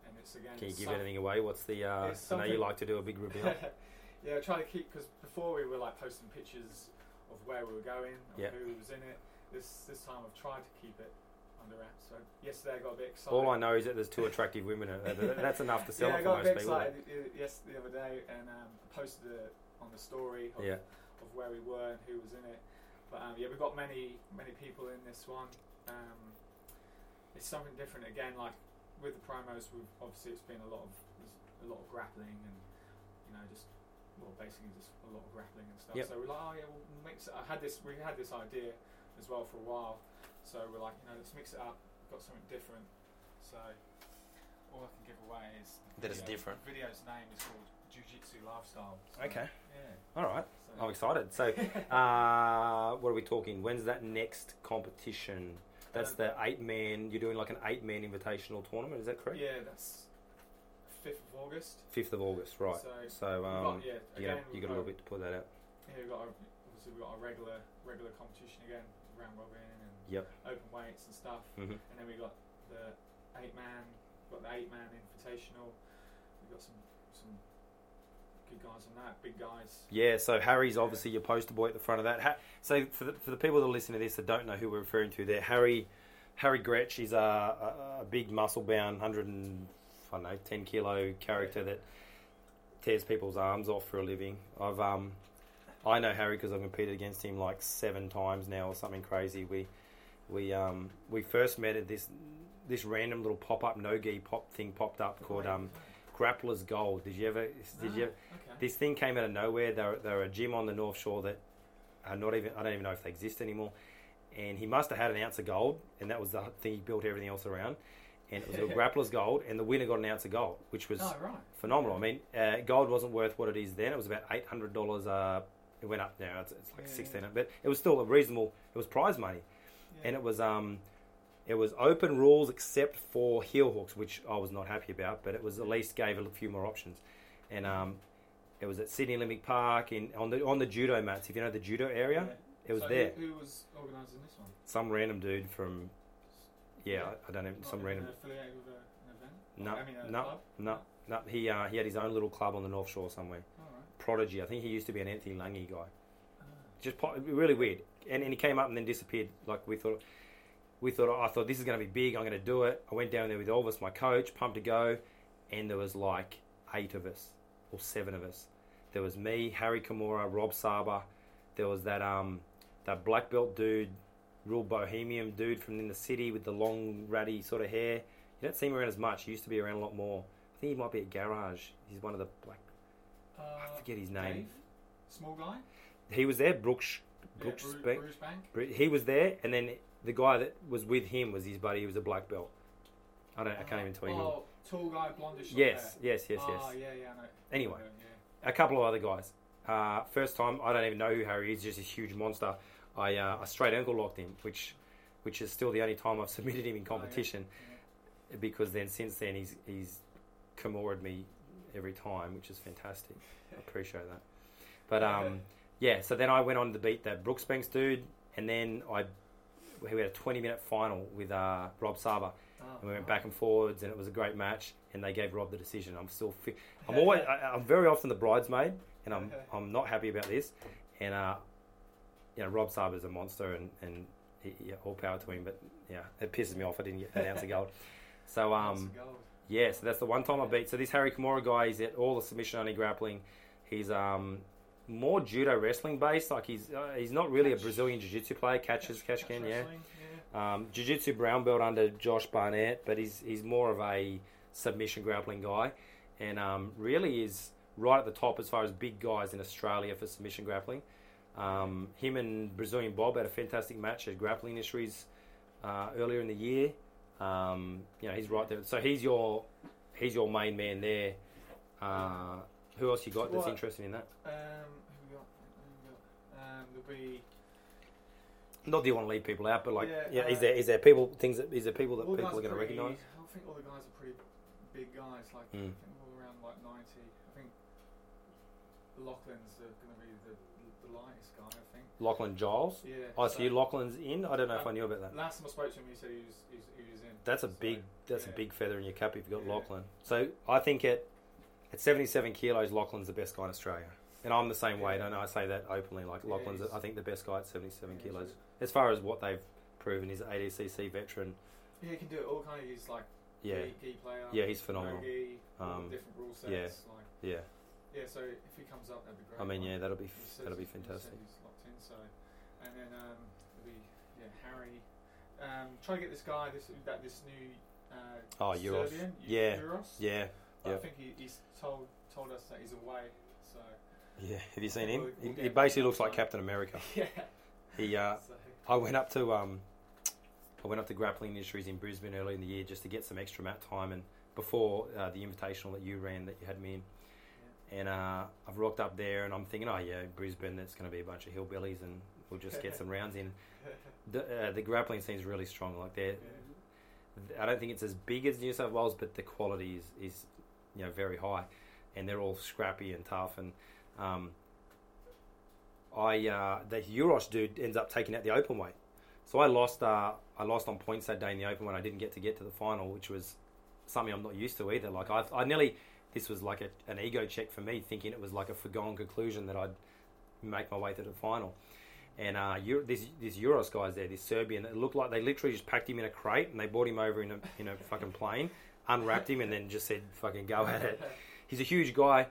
and it's again. Can you give anything away? What's the? Uh, I know you like to do a big reveal. yeah, try to keep because before we were like posting pictures of where we were going, of Yeah. who was in it. This this time I've tried to keep it under wraps. So yesterday I got a bit excited. All I know is that there's two attractive women. That's enough to sell yeah, it I got a bit excited yes the other day and um, posted it on the story of, Yeah. of where we were and who was in it. But um, yeah, we've got many many people in this one. Um, it's something different again. Like with the promos, we've obviously it's been a lot of a lot of grappling and you know just well basically just a lot of grappling and stuff. Yep. So we're like, oh yeah, we'll mix it. I had this we had this idea as well for a while. So we're like, you know, let's mix it up. We've got something different. So all I can give away is That it's different. The video's name is called Jiu Jitsu Lifestyle. So, Okay. Yeah. All right. So, I'm excited. So, uh, what are we talking? When's that next competition? That's Um, the eight man. You're doing like an eight man invitational tournament. Is that correct? yeah, that's fifth of August. Fifth of August, right? So, So, um, got, yeah, you, again, got, you got a little bit to put that out. Yeah, we've got a, obviously we've got a regular regular competition again, round robin Yep. open weights and stuff. hmm And then we got the eight man, got the eight man invitational. We got some some good guys on that, big guys. Yeah. So Harry's obviously your poster boy at the front of that. Ha- so for the, for the people that listen to this that don't know who we're referring to, there, Harry Harry Grech is a, a, a big muscle bound, hundred and I don't know, ten kilo character that tears people's arms off for a living. I've um, I know Harry because I've competed against him like seven times now or something crazy. We we um we first met at this this random little pop up no gi pop thing popped up called um, Grappler's Gold. Did you ever? Did you? Ah, Okay. This thing came out of nowhere. They're, they're a gym on the North Shore that are not even. I don't even know if they exist anymore. And he must have had an ounce of gold, and that was the thing he built everything else around. And it was a Grappler's Gold, and the winner got an ounce of gold, which was oh right. phenomenal. I mean, uh, gold wasn't worth what it is then. It was about eight hundred dollars. Uh, it went up now. It's, it's like Yeah, sixteen, yeah. but it was still a reasonable. It was prize money. And it was um, it was open rules except for heel hooks, which I was not happy about. But it was at least gave a few more options, and um, it was at Sydney Olympic Park in on the on the judo mats. If you know the judo area, it was So there. Who, who was organising this one? Some random dude from yeah, I, I don't know some random. affiliated with a, an event. No, I mean, no, no, no. He uh, he had his own little club on the North Shore somewhere. Right. Prodigy. I think he used to be an Anthony Lange guy. Ah. Just po- really weird. And, and he came up and then disappeared. Like we thought, we thought I thought this is going to be big. I'm going to do it. I went down there with Elvis, my coach, pumped to go, and there was like eight of us or seven of us. There was me, Harry Kimura, Rob Saba. There was that um that black belt dude, real bohemian dude from in the city with the long ratty sort of hair. You don't see him around as much. He used to be around a lot more. I think he might be at Garage. He's one of the black. Uh, I forget his name. Dave? Small guy? He was there. Brooks Brooks yeah, Bru- Bank. Bruce Bank? He was there, and then the guy that was with him was his buddy. He was a black belt. I don't. I can't even tell you. Oh, tall guy, blondish. long Yes, hair. yes, yes, Oh, yes. yeah, yeah, I know. Anyway. Yeah, A couple of other guys. Uh, first time, I don't even know who Harry is. Just a huge monster. I uh, I straight ankle locked him, which which is still the only time I've submitted him in competition. yeah. Because then since then he's he's Kimura'd me every time, which is fantastic. I appreciate that. But um, yeah, so then I went on to beat that Brooks Banks dude, and then I we had a twenty minute final with uh, Rob Saba. Oh, and we went back and forwards, and it was a great match. And they gave Rob the decision. I'm still, fi- I'm always, I, I'm very often the bridesmaid, and I'm, I'm not happy about this. And uh, you know, Rob Saba's a monster, and and he, yeah, all power to him. But yeah, it pisses me off. I didn't get that ounce of gold. So um, yeah, so that's the one time I beat. So this Harry Kimura guy, he's at all the submission only grappling. He's um more judo wrestling based. Like he's uh, he's not really a Brazilian jiu jitsu player. Catches, catch can, yeah. yeah. Um, Jiu Jitsu brown belt under Josh Barnett, but he's he's more of a submission grappling guy, and um, really is right at the top as far as big guys in Australia for submission grappling. Um, him and Brazilian Bob had a fantastic match at Grappling Industries uh, earlier in the year. Um, you know, he's right there. So he's your he's your main man there. Uh, who else you got that's What? interested in that? Um, who we got? Who we got? Um, there'll be Not that you want to leave people out, but like, yeah, Yeah, is uh, there is there people things that is there people that people are going to recognise? I think all the guys are pretty big guys. Like Mm. I think all around like ninety. I think Lachlan's going to be the, the lightest guy. I think. Lachlan Giles. Yeah. Oh, so you Lachlan's in? I don't know if I knew about that. Last time I spoke to him, he said he was, he was, he was in. That's a So, big that's a big feather in your cap if you've got Yeah. Lachlan. So I think at at 77 kilos, Lachlan's the best guy in Australia. And I'm the same weight. Yeah. I know I say that openly. Like Yeah, Lachlan's, I think the best guy at 77 Yeah, kilos. As far as what they've proven, he's an ADCC veteran. Yeah, he can do it all. Kind of. He's like Yeah, Key, gi player. yeah, he's phenomenal. No Um, different rule sets. yeah. Like Yeah, yeah. So if he comes up, that'd be great. I mean, yeah, that'll be that'll be he- he said fantastic. He's locked in. So, and then um, there'll be yeah Harry. Um, try to get this guy. This that this new. Uh, Oh, Euros. Serbian, Yeah. Euros. Yeah, But yeah. I think he, he's told told us that he's away. So yeah. Have you seen him? We'll- He, we'll he get basically looks like. Captain America. yeah. He uh, So, I went up to um, I went up to Grappling Industries in Brisbane early in the year just to get some extra mat time and before uh, the invitational that you ran that you had me in. And uh, I've rocked up there and I'm thinking, oh yeah, Brisbane, that's going to be a bunch of hillbillies and we'll just get some rounds in. The, uh, the grappling scene's really strong. Like they're, I don't think it's as big as New South Wales, but the quality is, is you know very high, and they're all scrappy and tough. And um, I uh, the Euros dude ends up taking out the open weight, so I lost. Uh, I lost on points that day in the open when I didn't get to get to the final, which was something I'm not used to either. Like I, I nearly this was like a, an ego check for me, thinking it was like a foregone conclusion that I'd make my way to the final. And uh, Euro, this this Euros guy's there, this Serbian. It looked like they literally just packed him in a crate and they brought him over in a in a fucking plane, unwrapped him, and then just said, "Fucking go at it." He's a huge guy,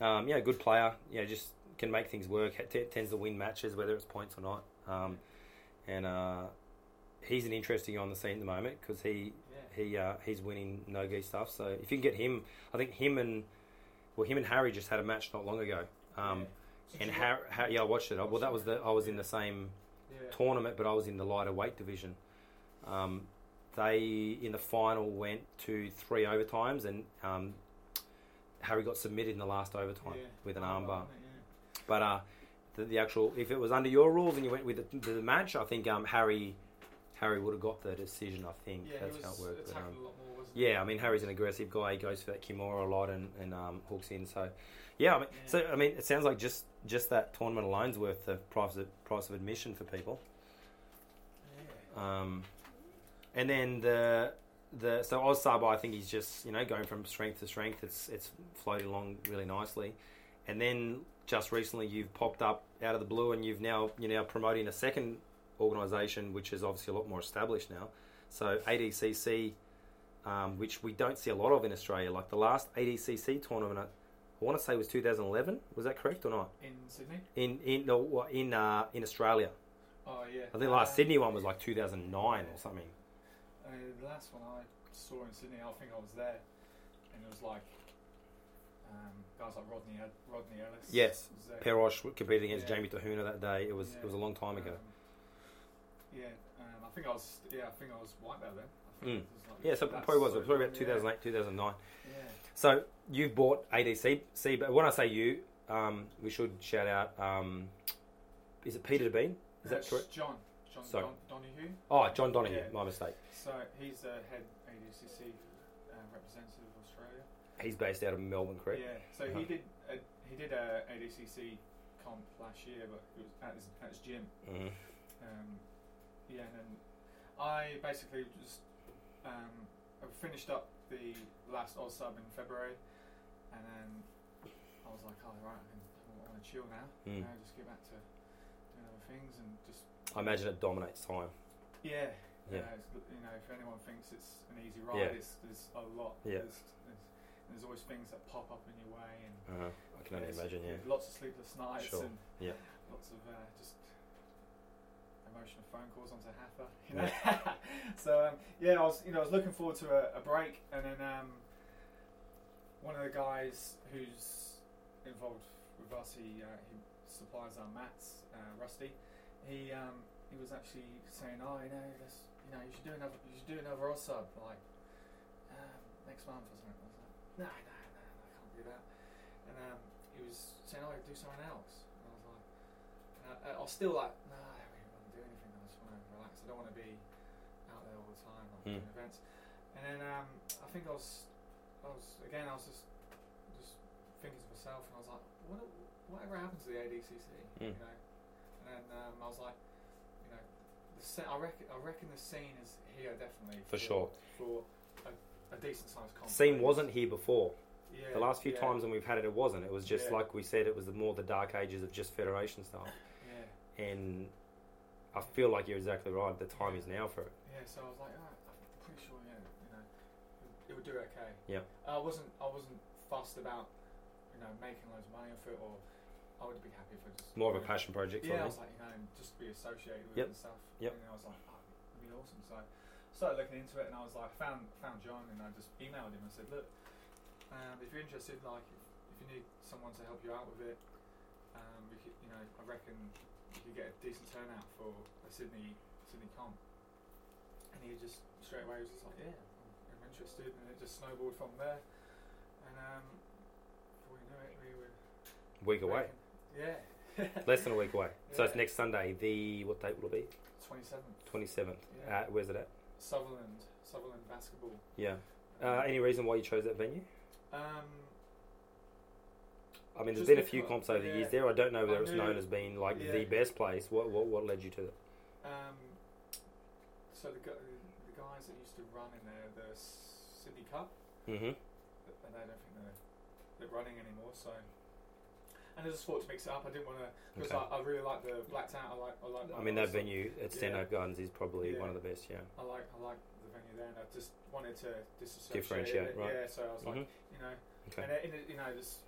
um, yeah, good player. Yeah, just can make things work. T- tends to win matches, whether it's points or not. Um, and uh, he's an interesting on the scene at the moment because he yeah. he uh, he's winning no gi stuff. So if you can get him, I think him and well, him and Harry just had a match not long ago. Um, Yeah. And you Har- Har- yeah, I watched it. Well, that was the I was in the same Yeah. tournament, but I was in the lighter weight division. Um, they in the final went to three overtimes, and um, Harry got submitted in the last overtime Yeah. with an Oh, armbar. yeah. But uh, the, the actual if it was under your rules and you went with the, the match, I think um, Harry Harry would have got the decision. I think Yeah, that's how it worked. But, um, more, yeah, I mean Harry's an aggressive guy. He goes for that kimura a lot and, and um, hooks in. So yeah, I mean, so I mean, it sounds like just just that tournament alone's worth the price of, price of admission for people. Yeah. Um, and then the the so Oz Saba, I think he's just you know going from strength to strength. It's it's floated along really nicely, and then just recently you've popped up out of the blue, and you've now you're now promoting a second organisation, which is obviously a lot more established now. So ADCC, um, which we don't see a lot of in Australia. Like the last ADCC tournament, I want to say was 2011. Was that correct or not? In Sydney? In in no, in uh, in Australia, Oh, yeah. I think the last Uh, Sydney one was like 2009 or something. Uh, the last one I saw in Sydney, I think I was there, and it was like um, guys like Rodney Rodney Ellis. Yes. Perosh competed against Yeah. Jamie Tahuna that day. It was Yeah. it was a long time ago. Um, yeah, um, I think I was. Yeah, I think I was white belt then. I think Mm. it was like- Yeah, so it probably was. It was probably about 2008, 2009. Yeah. So you've bought ADC. See, but when I say you, um, we should shout out. Um, is it Peter Bean? Is that That's correct? John. John Sorry. Don- Donahue. Oh, John Donahue. Yeah. My mistake. So he's the head ADCC uh, representative of Australia. He's based out of Melbourne, correct? Yeah. So Uh-huh. he did. A, he did a ADCC comp last year, but it was at his, at his gym. Mhm. Um, yeah, and then I basically just um, I finished up the last Oz sub in February, and then I was like, oh right, I, can, I want to chill now. Mm. You know, just get back to things and just I imagine it dominates time. yeah. Yeah. Uh, it's, you know, if anyone thinks it's an easy ride, Yeah. it's, there's a lot. Yeah. There's, there's, there's always things that pop up in your way, and Uh, I can only imagine. Yeah. lots of sleepless nights Sure. and Yeah. lots of uh, just emotional phone calls onto Hatha. You know? so um, yeah, I was you know I was looking forward to a, a break, and then um, one of the guys who's involved with us, he uh, he supplies our mats, uh, Rusty. He um, he was actually saying, oh, you know, let's, you know, you should do another, you should do another Oz sub like um, next month or something. I was like, no, no, no, I can't do that. And um, he was saying, oh, do something else. And I was like, uh, I was still like, no, I don't really want to do anything. I just want to relax. I don't want to be out there all the time, like Mm. doing events. And then um, I think I was, I was again, I was just, just thinking to myself, and I was like, what, whatever happened to the ADCC, Mm. you know? And then um, I was like, you know, the se- I reckon, I reckon the scene is here definitely For sure. for a, a decent sized conference. Scene wasn't here before. Yeah, The last few yeah, times when we've had it, it wasn't. It was just Yeah. like we said. It was the more the dark ages of just federation stuff. Yeah. And I feel like you're exactly right. The time is now for it. Yeah, so I was like, alright, I'm pretty sure, yeah, you know, it, it would do okay. Yeah. I wasn't, I wasn't fussed about, you know, making loads of money off it, or I would be happy if it just More of a passion project. Yeah, I was like, you know, just be associated with Yep. it and stuff. Yep. And I was like, oh, it'd be awesome. So I started looking into it, and I was like, found found John, and I just emailed him and said, look, um, if you're interested, like, if, if you need someone to help you out with it, um, we could, you know, I reckon you could get a decent turnout for a Sydney Sydney comp. And he just straight away was just like, yeah, I'm interested, and it just snowballed from there. And um, before we knew it, we were. Week away. Yeah. Less than a week away. So it's next Sunday. The what date will it be? Twenty seventh. Twenty seventh. Yeah. Uh, where's it at? Sutherland, Sutherland basketball. Yeah. Uh, any reason why you chose that venue? Um, I mean, there's been a few comps over the years there. I don't know whether I it's knew- known as being like the best place. What what what led you to it? um, so the, the guys that used to run in there, the Sydney Cup, Mm-hmm. th- they don't think they're, they're running anymore. So, and I just thought to mix it up. I didn't want to because Okay. I, I really like the Blacktown. I like I like. I mean, that venue at Stanhope Gardens is probably Yeah. one of the best. Yeah. I like I like the venue there, and I just wanted to disassociate Differentiate, it. right. Yeah, so I was like, Mhm. you know, Okay. and uh, it- you know, there's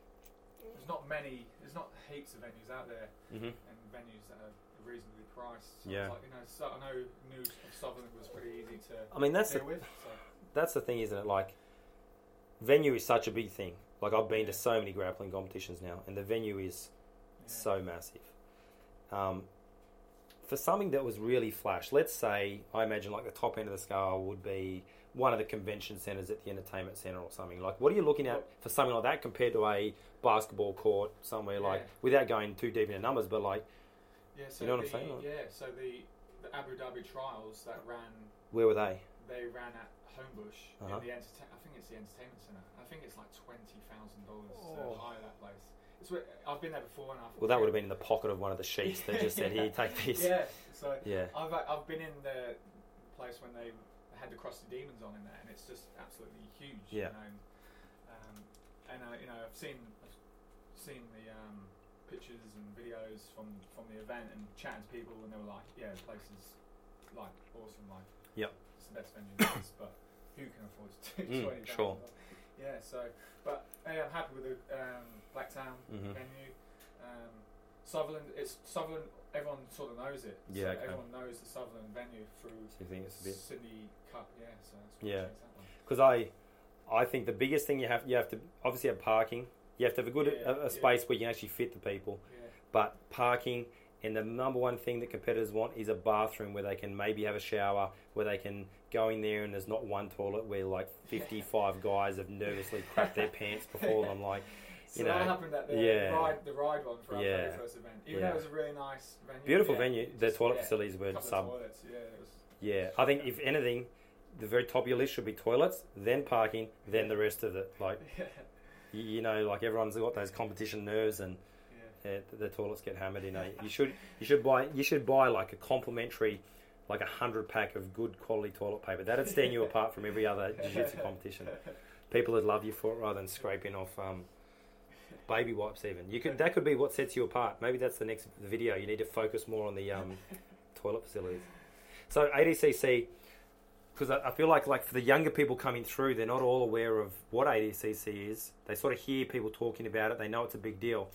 there's not many, there's not heaps of venues out there, Mm-hmm. and venues that are reasonably priced. So Yeah. Like, you know, so I know news of Sutherland was pretty easy to I mean, that's the with. So that's the thing, isn't it? Like, venue is such a big thing. Like, I've been to so many grappling competitions now, and the venue is Yeah. so massive. Um, for something that was really flash, let's say I imagine like the top end of the scale would be one of the convention centres at the entertainment centre or something. Like, what are you looking at for something like that compared to a basketball court somewhere? Like, without going too deep into numbers, but like, Yeah, so You know what I'm saying, like- Yeah, so the, the Abu Dhabi trials that ran, where were they? they ran at Homebush Uh-huh. in the entertain. I think it's the entertainment centre. I think it's like twenty thousand dollars Oh. to hire that place. It's where, I've been there before, and I thought, Well, that would have been in the pocket of one of the sheets that just said, "Here, take this." Yeah, so Yeah. I've uh, I've been in the place when they had the Cross the Demons on in there, and it's just absolutely huge. Yeah. You know, and, um, and uh, you know, I've seen I've seen the um, pictures and videos from from the event and chatting to people, and they were like, "Yeah, the place is like awesome. Like, Yep. it's the best venue there is, but who can afford to do Mm, twenty sure. Yeah. So, but yeah, I'm happy with the um, Blacktown Mhm. venue. Um, Sutherland, it's Sutherland. Everyone sort of knows it. Yeah, So okay. everyone knows the Sutherland venue through So you think it's a bit? Sydney Cup. Yeah, so that's Yeah. Because I, I think the biggest thing you have you have to obviously have parking. You have to have a good Yeah, a, a yeah. space where you can actually fit the people. Yeah, But parking and the number one thing that competitors want is a bathroom where they can maybe have a shower, where they can go in there and there's not one toilet where like 55 guys have nervously crapped their pants before them. Like, so You that know, happened at the yeah. ride, the ride one for our Yeah. first event. Even Yeah. though it was a really nice venue. beautiful yeah, venue. The just- toilet facilities were sub. toilets. Yeah, it was. Yeah, I think if anything, the very top of your list should be toilets, then parking, then the rest of it. Like, you, you know, like everyone's got those competition nerves and uh, the toilets get hammered. You know, you should you should buy you should buy like a complimentary, like a hundred pack of good quality toilet paper. That'd stand you apart from every other jiu-jitsu competition. People would love you for it rather than scraping off um, baby wipes. Even you could that could be what sets you apart. Maybe that's the next video. You need to focus more on the um, toilet facilities. So ADCC, because I, I feel like like for the younger people coming through, they're not all aware of what ADCC is. They sort of hear people talking about it. They know it's a big deal.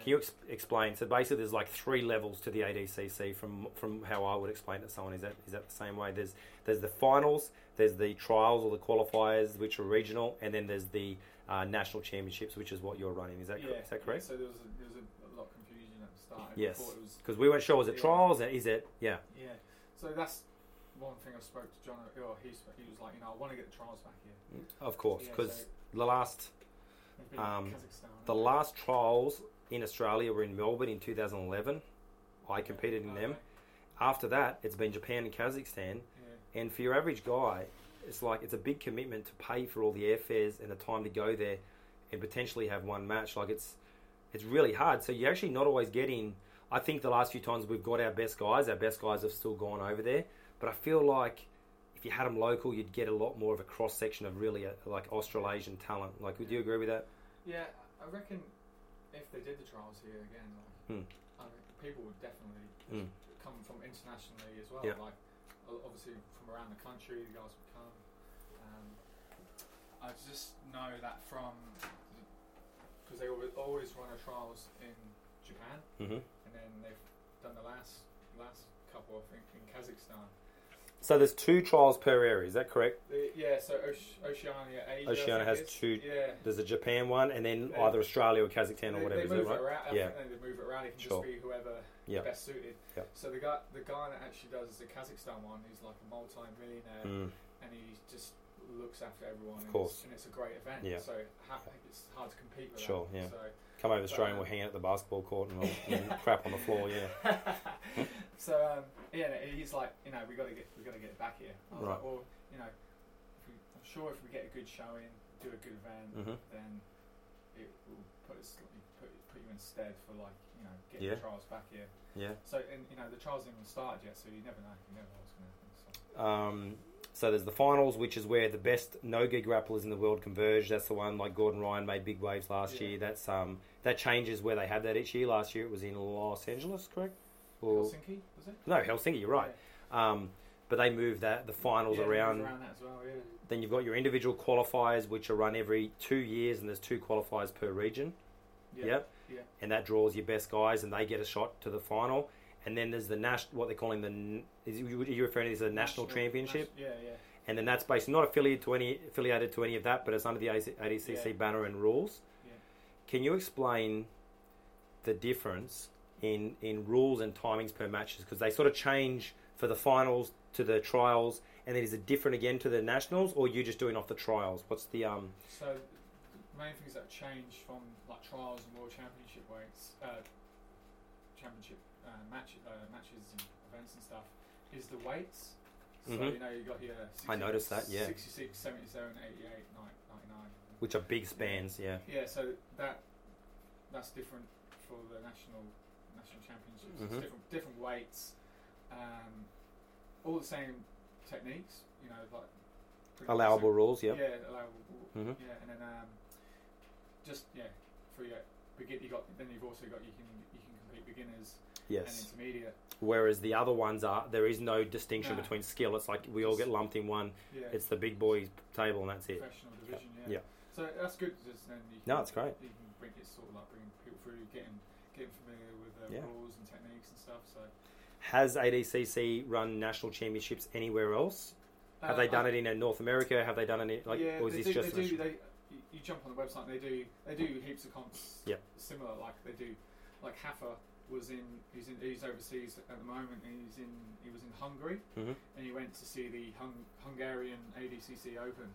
Can you ex- explain? So basically, there's like three levels to the ADCC from from how I would explain it to someone. Is that is that the same way? There's there's the finals, there's the trials or the qualifiers, which are regional, and then there's the uh, national championships, which is what you're running. Is that yeah, is that correct? Yeah, so there was a, there was a, lot of confusion at the start. Yes. thought it was Because we weren't sure was it Yeah. trials? Is it yeah? Yeah, so that's one thing I spoke to John. Oh, he sp- he was like, you know, I want to get the trials back here. Of course, Yeah, because so the last they've been in um, the last trials in Australia we were in Melbourne in 2011. I competed in them. After that, it's been Japan and Kazakhstan. Yeah, And for your average guy, it's like it's a big commitment to pay for all the airfares and the time to go there and potentially have one match. Like it's it's really hard. So you're actually not always getting. I think the last few times we've got our best guys, our best guys have still gone over there. But I feel like if you had them local, you'd get a lot more of a cross section of really a, like Australasian talent. Like, would you agree with that? yeah. I reckon if they did the trials here again, like, Hmm. I mean, people would definitely Mm. come from internationally as well. Yeah. Like obviously from around the country, the guys would come. Um, I just know that from because they always, always run a trials in Japan, hmm and then they've done the last last couple, I think, in Kazakhstan. So there's two trials per area. Is that correct? Yeah, so Oceania, Asia. Oceania has two- Yeah. There's a Japan one, and then Yeah. either Australia or Kazakhstan or whatever. they Is that move right? it around. I Yeah. they move it around. It can Sure. just be whoever Yeah. best suited. Yeah. So the guy, the guy that actually does the Kazakhstan one, he's like a multi-millionaire, Mm. and he just looks after everyone. Of and course. it's, and it's a great event. Yeah. So ha- it's hard to compete with Sure, that. yeah. So Come over to Australia and we'll hang out at the basketball court and, we'll, and crap on the floor. Yeah. so um, yeah, he's like, you know, we got to get, we got to get back here. I was Right. like, well, you know, if we, I'm sure if we get a good showing, do a good event, Mhm. then it will put us, put, put you in stead for like, you know, getting Yeah. the trials back here. Yeah. So, and you know, the trials haven't even started yet, so you never know, you never know what's going to happen. So. Um, so there's the finals, which is where the best no gi grapplers in the world converge. That's the one like Gordon Ryan made big waves last Yeah. year. That's um that changes where they had that each year. Last year it was in Los Angeles, correct? Or Helsinki, was it? no, Helsinki. You're right. Um, but they move that the finals Yeah, around. around that as well. Yeah. Then you've got your individual qualifiers, which are run every two years, and there's two qualifiers per region. Yeah. Yep. Yeah. and that draws your best guys, and they get a shot to the final. And then there's the national, what they're calling the, is are you referring to as the national, championship? nas- yeah, yeah. and then that's basically not affiliated to any affiliated to any of that, but it's under the ADCC Yeah. banner and rules. Yeah. Can you explain the difference in in rules and timings per matches because they sort of change for the finals to the trials, and then is it different again to the nationals, or you just doing off the trials? What's the um? So the main things that change from like trials and world championship weights, uh, championship uh, match, uh, matches and events and stuff, is the weights. So Mhm. you know you got your 60, I noticed that, yeah. 66, 77, 88, 99. Which are big spans, yeah. Yeah, so that that's different for the national national championships. Mhm. It's different different weights, um, all the same techniques. You know, like Allowable sim- rules, yeah. Yeah, allowable. Mhm. Yeah, and then um, just yeah, for your begin, you got then you've also got you can you can compete beginners and Yes. intermediate. Whereas the other ones are there is no distinction No. between skill. It's like we all get lumped in one. Yeah, It's the big boys table, and that's it. professional division. Yeah. Yeah. So that's good. Just then you can, No, it's great. You can bring it sort of like bringing people through, getting getting familiar with the Yeah. rules and techniques and stuff. So Has ADCC run national championships anywhere else? Have Uh, they done I- it in North America? Have they done it in, like, yeah, or is they this do, just they do, they, you- jump on the website and they do they do heaps of comps Yep. similar like they do like Hafa was in he's in he's overseas at the moment and he's in he was in Hungary Mhm. and he went to see the Hung, Hungarian ADCC Open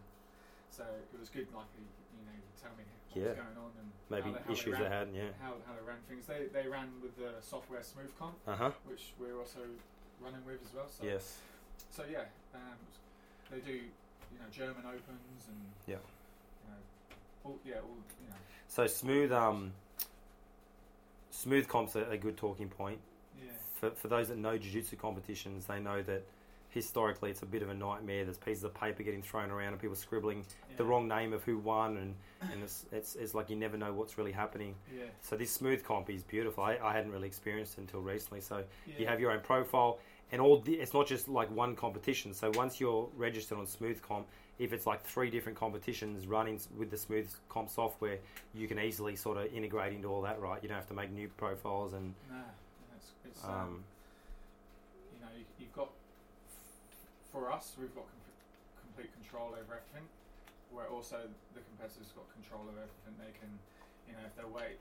so it was good like you know he'd tell me what Yeah. was going on and Maybe how they, how issues they they ran, had, yeah. how, how they ran things they, they ran with the software SmoothComp Uh huh. which we're also running with as well so Yes. so yeah, um, they do you know German opens and Yeah. you know, all, yeah, all you know, So smooth, um, smooth comps are a good talking point. yeah, For, for those that know jiu-jitsu competitions, they know that historically it's a bit of a nightmare. There's pieces of paper getting thrown around and people scribbling the wrong name of who won, and, and it's, it's, it's like you never know what's really happening. Yeah, So this smooth comp is beautiful. I, I hadn't really experienced it until recently. So yeah. you have your own profile, and all the, it's not just like one competition. So once you're registered on Smooth Comp, if it's like three different competitions running with the Smooth Comp software, you can easily sort of integrate into all that, right? You don't have to make new profiles and Nah, it's, it's um, um, you know you, you've got for us we've got com- complete control over everything. Where also the competitors got control of everything. They can, you know, if their weight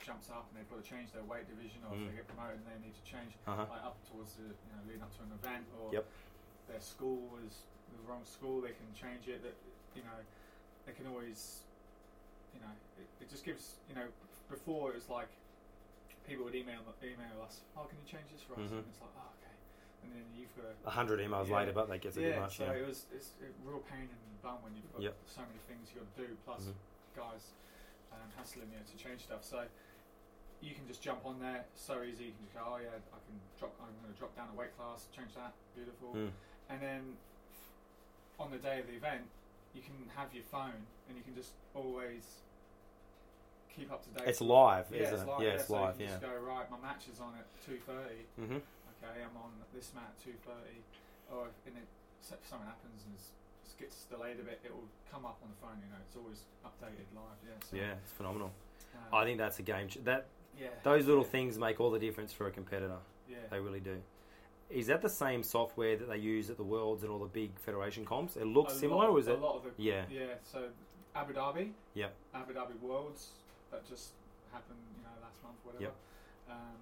jumps up and they've got to change their weight division, or Mm. if they get promoted and they need to change uh-huh. like up towards the you know leading up to an event or Yep. their school was the wrong school they can change it that you know they can always you know it, it just gives you know before it was like people would email email us oh can you change this for us Mhm. and it's like oh okay and then you've got a hundred emails Yeah. later, but that gets a bit yeah much. so Yeah. it was it's a real pain in the bum when you've got Yep. so many things you've got to do plus Mhm. guys um, hassling you to change stuff so you can just jump on there so easy you can just go oh yeah I can drop I'm going to drop down a weight class change that beautiful Mm. and then on the day of the event you can have your phone and you can just always keep up to date It's live, yeah, isn't it's it? live, yeah, it's so you live. can Yeah. just go right my match is on at 2.30 hmm okay I'm on this mat at 2.30 or if and it, if something happens and it gets delayed a bit it will come up on the phone you know it's always updated live yeah so, Yeah, it's phenomenal. um, I think that's a game. Ch- that yeah those little yeah, things make all the difference for a competitor. yeah They really do. Is that the same software that they use at the Worlds and all the big federation comps? It looks A similar, lot, or is a it? lot of the Yeah. yeah so Abu Dhabi Yep. Abu Dhabi Worlds that just happened, you know, last month, whatever. Yep. Um,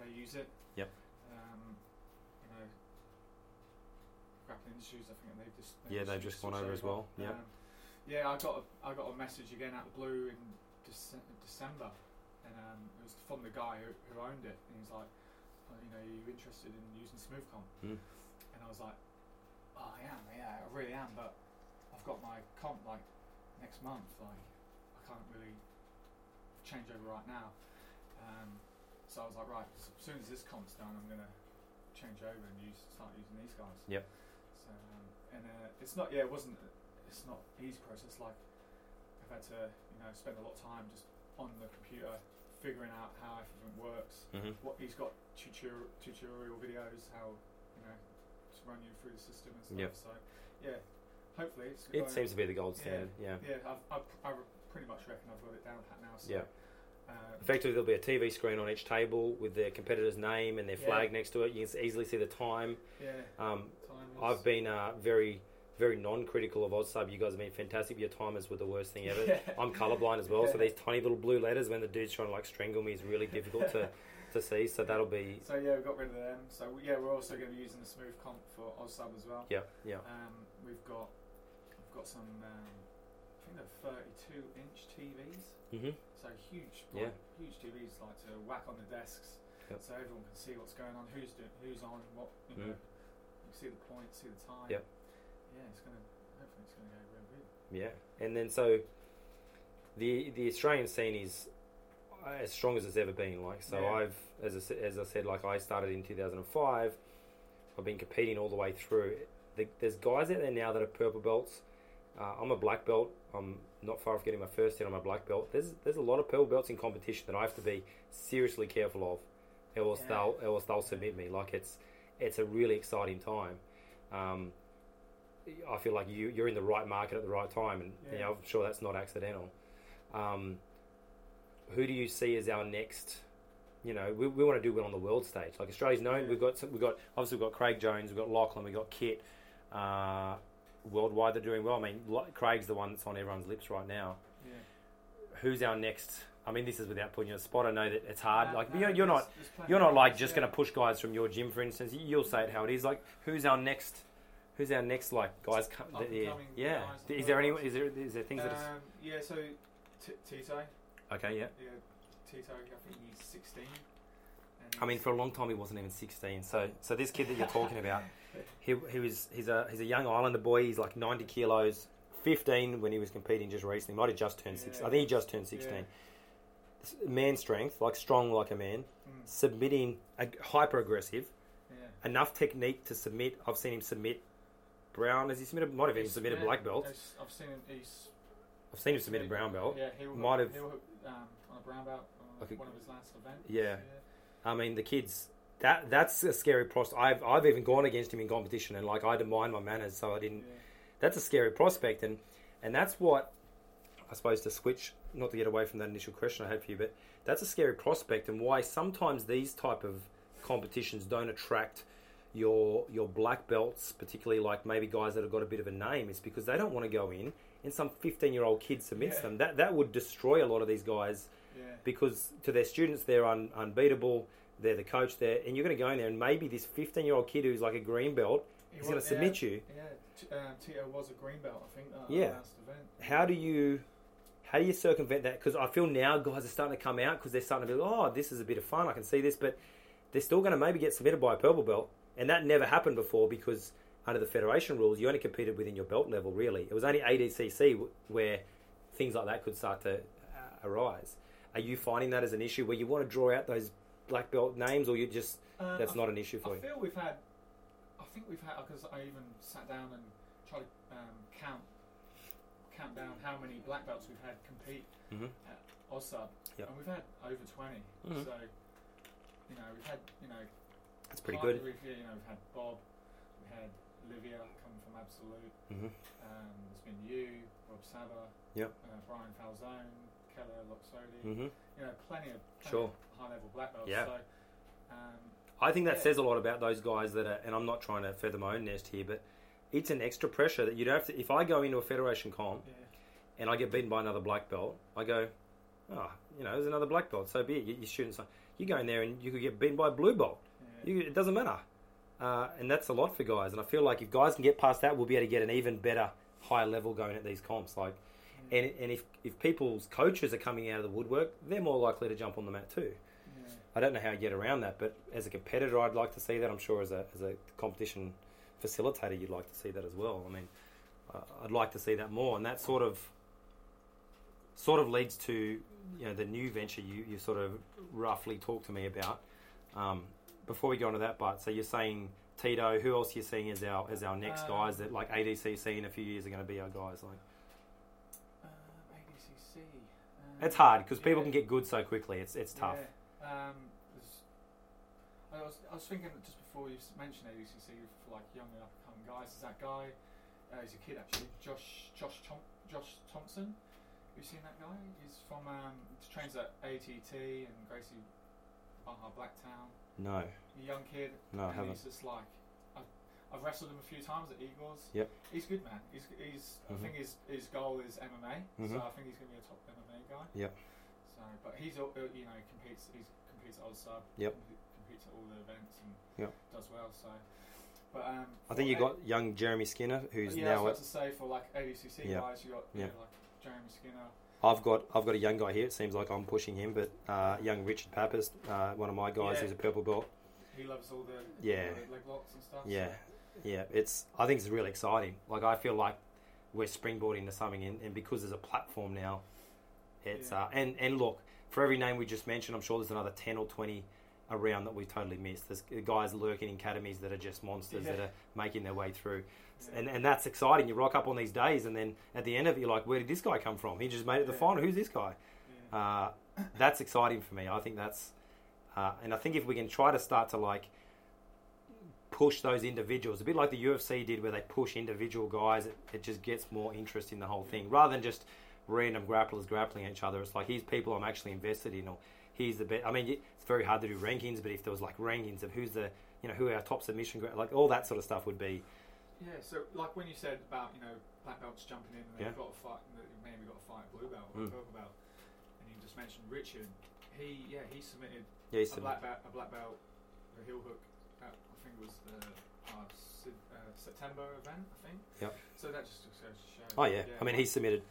they use it. Yep. Um, you know, grappling industries. I think they've just Yeah, they've just gone over as well. Yep. Um, yeah, I got a, I got a message again out of blue in Dece- December, and um, it was from the guy who, who owned it, and he's like, oh, you know, are you interested in using SmoothComp? Mm. And I was like, oh, I am, yeah, I really am, but I've got my comp like next month, like I can't really change over right now. Um, so I was like, right, as soon as this comp's done, I'm gonna change over and use start using these guys. Yep. Um, and uh, it's not, yeah, it wasn't, it's not easy process. Like I've had to, you know, spend a lot of time just on the computer figuring out how everything works. hmm What he's got tutorial, tutorial videos, how you know to run you through the system and stuff. Yep. So yeah, hopefully it's It seems to be the gold standard. Yeah. yeah, I've, I've, I pretty much reckon I've got it down pat now. So, Yeah. Uh, Effectively, there'll be a TV screen on each table with their competitor's name and their Yeah. flag next to it. You can easily see the time. yeah. Um. I've been uh, very, very non-critical of OzSub. You guys have been fantastic. Your timers were the worst thing ever. Yeah. I'm colorblind as well, so these tiny little blue letters when the dude's trying to like strangle me is really difficult to, to see. So that'll be So yeah, we got rid of them. So yeah, we're also going to be using the smooth comp for OzSub as well. yeah, yeah, Um, we've got we've got some um, I think they're 32 inch TVs. hmm So huge, Yeah. huge TVs like to whack on the desks, Yep. so everyone can see what's going on, who's doing, who's on, what you know. Mm. See the points, see the time. Yep. Yeah, it's gonna hopefully it's gonna go real good. yeah. And then so the the Australian scene is as strong as it's ever been. Like so, Yeah. I've as I, as I said, like I started in 2005. I've been competing all the way through. The, there's guys out there now that are purple belts. Uh, I'm a black belt. I'm not far off getting my first hit on my black belt. There's there's a lot of purple belts in competition that I have to be seriously careful of, else Yeah. they'll else they'll submit me. Like it's it's a really exciting time. Um, I feel like you you're in the right market at the right time, and you know, I'm sure that's not accidental. Um, who do you see as our next? You know, we, we want to do well on the world stage. Like Australia's known. Yeah. We've got we've got obviously we've got Craig Jones, we've got Lachlan, we've got Kit. Uh, worldwide, they're doing well. I mean, Craig's the one that's on everyone's lips right now. Yeah. Who's our next? I mean, this is without putting you on the spot. I know that it's hard. No, like no, you're, you're not you're not like just yeah. going to push guys from your gym, for instance. You'll say it how it is. Like, who's our next? Who's our next like guys? co- Up yeah, yeah. guys Is there any? Is there is there things that? Is, Um, yeah, so T- Tito, okay, yeah. yeah, Tito, I think he's 16. and I mean, for a long time he wasn't even 16. So, so this kid that you're talking about, he, he was he's a he's a young Islander boy. He's like 90 kilos, 15 when he was competing just recently. Might have just turned 16. I think he just turned 16. Yeah. Man strength, like strong like a man, Mm, submitting, ag- hyper aggressive, yeah. enough technique to submit. I've seen him submit brown. Has he submitted? Might have even submitted black belt. I've- seen him. He's I've seen him submit a brown belt. Yeah, he will, Might have- will, um, on a brown belt on Like a- one of his last events. Yeah. I mean, the kids. That that's a scary prospect. I've I've even gone against him in competition, and like I had to mind my manners, so I didn't. yeah. That's a scary prospect, and and that's what I suppose to switch, not to get away from that initial question I had for you, but that's a scary prospect, and why sometimes these type of competitions don't attract your your black belts, particularly like maybe guys that have got a bit of a name, is because they don't want to go in and some fifteen year old kid submits Yeah. them. That that would destroy a lot of these guys Yeah. because to their students they're un, unbeatable. They're the coach there, and you're going to go in there, and maybe this 15 year old kid who's like a green belt He is going to submit you. Yeah, T- uh, Tito was a green belt, I think. At Yeah. Last event. How do you how do you circumvent that? Because I feel now guys are starting to come out because they're starting to be like, oh, this is a bit of fun. I can see this, but they're still going to maybe get submitted by a purple belt, and that never happened before because under the federation rules, you only competed within your belt level. Really, it was only ADCC where things like that could start to uh, arise. Are you finding that as an issue where you want to draw out those black belt names, or you just Uh, that's I, not an issue for I you? I feel we've had. I think we've had because I even sat down and tried to um, count count down how many black belts we've had compete Mhm. at OzSub, Yep. and we've had over 20 Mhm. So, you know, we've had you know That's pretty good. We've, you know, we've had Bob, we had Olivia coming from Absolute. hmm Um, there's been you, Rob Saba, Yep. uh, Brian Falzone, Keller Loxodi. hmm You know, plenty of plenty Sure. of high level black belts. Yeah. So, um, I think that Yeah. says a lot about those guys that are, and I'm not trying to feather my own nest here, but it's an extra pressure that you don't have to. If I go into a federation comp yeah, and I get beaten by another black belt, I go, oh, you know, there's another black belt, so be it. You, you shouldn't. You go in there and you could get beaten by a blue belt. yeah. You, it doesn't matter, uh, and that's a lot for guys. And I feel like if guys can get past that, we'll be able to get an even better, higher level going at these comps. Like, yeah, and and if if people's coaches are coming out of the woodwork, they're more likely to jump on the mat too. I don't know how you get around that, but as a competitor, I'd like to see that. I'm sure as a as a competition facilitator, you'd like to see that as well. I mean, uh, I'd like to see that more, and that sort of sort of leads to you know the new venture you you sort of roughly talk to me about. Um, before we go on to that part, so you're saying Tito, who else you're seeing as our as our next Um, guys that like ADCC in a few years are going to be our guys? Like Um, ADCC. Um, it's hard because people yeah. can get good so quickly. It's it's tough. Yeah. Um, I was, I was thinking just before you mentioned ADCC for like young and up and coming guys. There's that guy. Uh, he's a kid actually. Josh Josh Tom, Josh Thompson. Have you seen that guy? He's from um, he trains at ATT and Gracie Barra Blacktown. No, A young kid. no, I haven't. he's just like. I, I've wrestled him a few times at Eagles. Yep. He's good, man. He's he's. Mhm. I think his his goal is MMA, Mhm. so I think he's going to be a top MMA guy. Yep. So, but he's uh, you know he competes. He competes at OzSub. Yep. Competes at all the events and Yep. does well. So, but um, I think you A- got young Jeremy Skinner, who's yeah, I now was at. about to say for like ADCC Yeah. guys, you got Yeah. yeah. like Jeremy Skinner. I've got I've got a young guy here. It seems like I'm pushing him, but uh, young Richard Pappas, uh, one of my guys, Yeah. who's a purple belt. He loves all the Yeah. all the leg locks and stuff. Yeah, yeah. It's I think it's really exciting. Like I feel like we're springboarding to something, and, and because there's a platform now, it's Yeah. uh, and and look for every name we just mentioned, I'm sure there's another ten or twenty around that we've totally missed. There's guys lurking in academies that are just monsters Yeah. that are making their way through, Yeah. and and that's exciting. You rock up on these days, and then at the end of it, you're like, where did this guy come from? He just made it the Yeah. final. Who's this guy? Uh, that's exciting for me. I think that's, uh, and I think if we can try to start to like push those individuals, a bit like the UFC did, where they push individual guys, it, it just gets more interest in the whole thing rather than just random grapplers grappling each other. It's like here's people I'm actually invested in, or here's the best. I mean, it's very hard to do rankings, but if there was like rankings of who's the, you know, who are our top submission, like all that sort of stuff would be, Yeah, so like when you said about you know black belts jumping in, and Yeah. they've got a fight, maybe got a fight blue belt or Mm. purple belt, and you just mentioned Richard. He yeah he submitted yeah, he's a black belt a black belt a heel hook. At, I think it was the uh, uh, September event. I think. Yep. So that just goes to show. Oh yeah, I mean he submitted.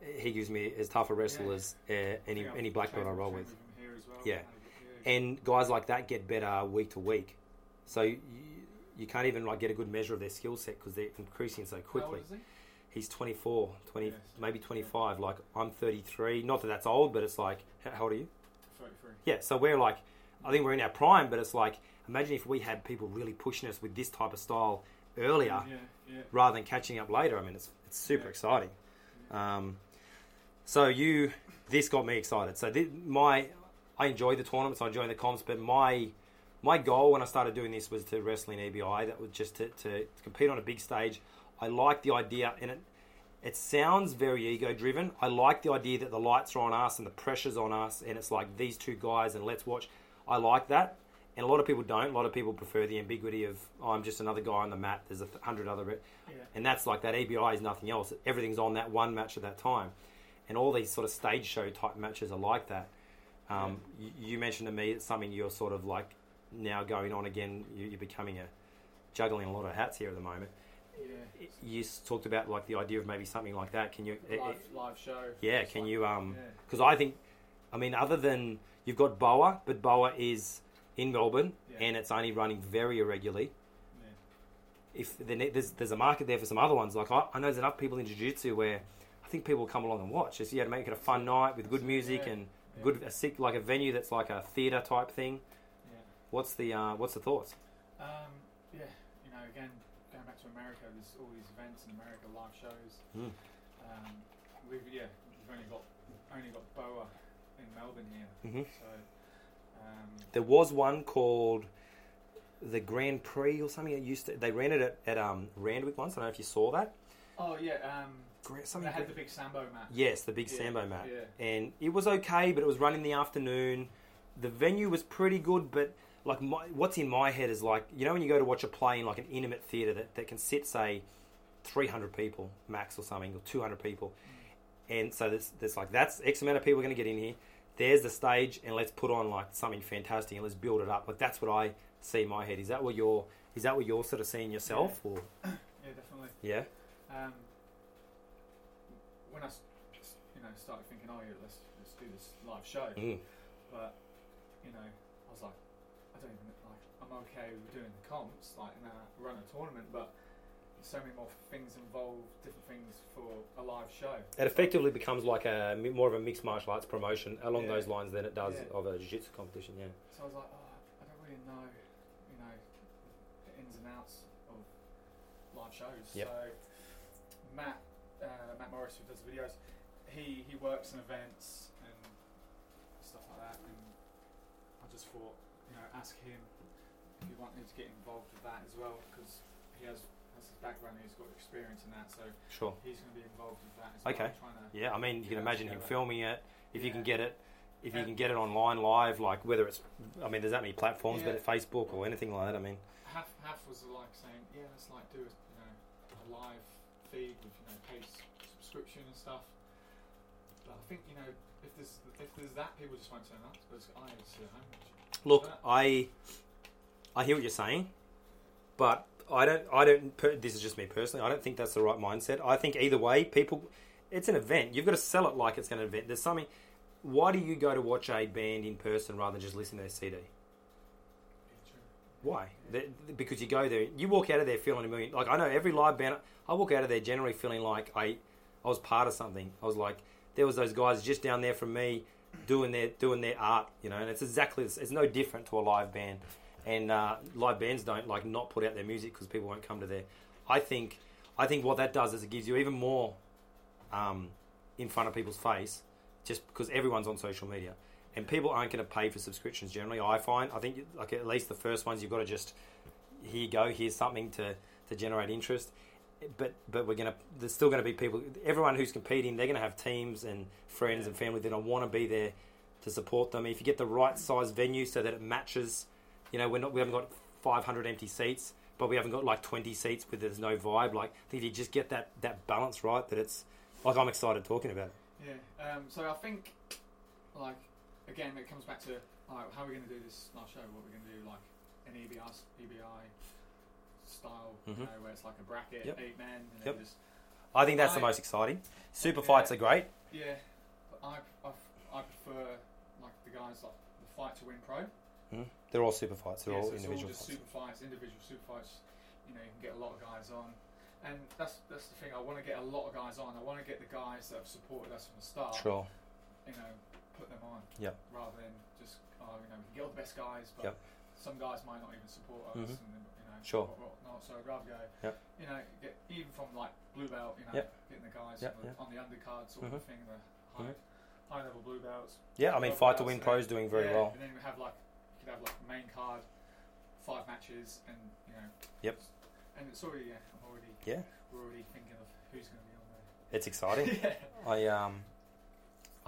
He gives me as tough a wrestler Yeah. as uh, any any black belt I roll with. As well. Yeah. Had a good- yeah. and guys like that get better week to week. So you, you can't even like get a good measure of their skill set because they're increasing so quickly. he? He's 24, 20, Yes. maybe 25. Like I'm 33. Not that that's old, but it's like how, how old are you? Thirty-three. Yeah. So we're like, I think we're in our prime, but it's like imagine if we had people really pushing us with this type of style earlier Yeah, yeah. rather than catching up later. I mean, it's it's super Yeah. exciting. Um, so you, this got me excited. So thi- my, I enjoy the tournaments, I enjoy the comps, but my, my goal when I started doing this was to wrestle in EBI. That was just to, to, to compete on a big stage. I like the idea, and it, it sounds very ego driven. I like the idea that the lights are on us and the pressure's on us, and it's like these two guys, and let's watch. I like that. And a lot of people don't. A lot of people prefer the ambiguity of oh, I'm just another guy on the mat. There's a hundred other, Yeah. and that's like that. EBI is nothing else. Everything's on that one match at that time, and all these sort of stage show type matches are like that. Um, you, you mentioned to me it's something you're sort of like now going on again. You, you're becoming a juggling a lot of hats here at the moment. Yeah. You talked about like the idea of maybe something like that. Can you? eh, Live, live show. yeah, can like- you? Um, Yeah. because I think, I mean, other than you've got Boa, but Boa is in Melbourne Yeah. and it's only running very irregularly. Yeah. If there's there's a market there for some other ones, like I, I know there's enough people in jiu-jitsu where I think people come along and watch. Just yeah, to make it a fun night with good music Yeah. and Yeah. Good a sick like a venue that's like a theater type thing. Yeah. What's the uh, what's the thoughts? Um, yeah, you know, again, going back to America, there's all these events in America, live shows. Mm. Um, we've yeah, we've only got only got Boa in Melbourne here, hmm so um, There was one called the Grand Prix or something. It used to they ran it at, at um, Randwick once. I don't know if you saw that. oh yeah, um, Gra- they had the big Sambo match. Yes, the big Yeah, Sambo mat. Yeah, And it was okay, but it was run in the afternoon. The venue was pretty good, but like my, what's in my head is like, you know, when you go to watch a play in like an intimate theatre that, that can sit, say, 300 people max or something, or 200 people. And so there's, there's like, that's X amount of people going to get in here. There's the stage, and let's put on like something fantastic and let's build it up. Like that's what I see in my head. Is that what you're, is that what you're sort of seeing yourself? Or yeah, definitely. yeah, Um, when I you know, started thinking, oh yeah, let's let's do this live show. mm. But you know, I was like, I don't even like. I'm okay with doing the comps, like in a run a tournament, but so many more things involved, different things for a live show. It effectively becomes like a more of a mixed martial arts promotion along Yeah. those lines than it does Yeah. of a jiu-jitsu competition. Yeah. So I was like, oh, I don't really know, you know, the ins and outs of live shows. Yep. So Matt, uh, Matt Morris, who does the videos, he he works in events and stuff like that, and I just thought, you know, ask him if he wanted to get involved with that as well, because he has has his background, he's got experience in that, so Sure. he's going to be involved with that as Okay. well. Yeah, I mean, you can Yeah, imagine him filming it if you can get it. if you can get it online live, like whether it's, I mean, there's that many platforms, Yeah. but Facebook or anything like that. I mean, half half was like saying, yeah, let's like do a, you know a live feed with you paid subscription and stuff. But I think you know if there's if there's that, people just won't turn up. Because I see look, I, I hear what you're saying, but I don't, I don't. Per, this is just me personally. I don't think that's the right mindset. I think either way, people, it's an event. You've got to sell it like it's an event. There's something. Why do you go to watch a band in person rather than just listen to their CD? Why? Because you go there, you walk out of there feeling a million. Like I know every live band, I walk out of there generally feeling like I, I was part of something. I was like, there was those guys just down there from me, doing their doing their art, you know. And it's exactly, it's, it's no different to a live band. And uh, live bands don't like not put out their music because people won't come to their. I think, I think what that does is it gives you even more, um, in front of people's face, just because everyone's on social media and people aren't going to pay for subscriptions generally. I find I think like at least the first ones you've got to just here you go here's something to to generate interest. But but we're gonna there's still going to be people everyone who's competing they're going to have teams and friends and family that want to be there to support them. If you get the right size venue so that it matches, you know we're not we haven't got 500 empty seats. But we haven't got like 20 seats where there's no vibe. Like, I think if you just get that, that balance right, that it's like I'm excited talking about it. Yeah. Um, so I think, like, again, it comes back to alright, how are we going to do this last show? What are we going to do, like an EBI, EBI style, you Mhm. know, where it's like a bracket, Yep. eight men, and Yep. just I think that's the most exciting. Super Yeah. fights are great. yeah. But I, I, I prefer like the guys like the Fight to Win Pro. They're all super fights. They're yeah, all so it's all just fights. super fights, individual super fights. You know, you can get a lot of guys on, and that's that's the thing. I want to get a lot of guys on. I want to get the guys that have supported us from the start. Sure. You know, put them on. Yep. Rather than just oh, you know, we can get all the best guys, but Yep. some guys might not even support us, Mhm. and you know, Sure. what, what not. So I'd rather go. Yep. You know, get even from like blue belt. You know, Yep. getting the guys on, the, on the undercard sort Mhm. of thing, the high, high level blue belts. Yeah, I mean, Fight to Win Pro is doing very yeah, well. And then we have like you could have like main card, five matches, and you know. Yep. And it's already yeah, I'm already Yeah. we're already thinking of who's going to be on there. It's exciting. yeah. I um,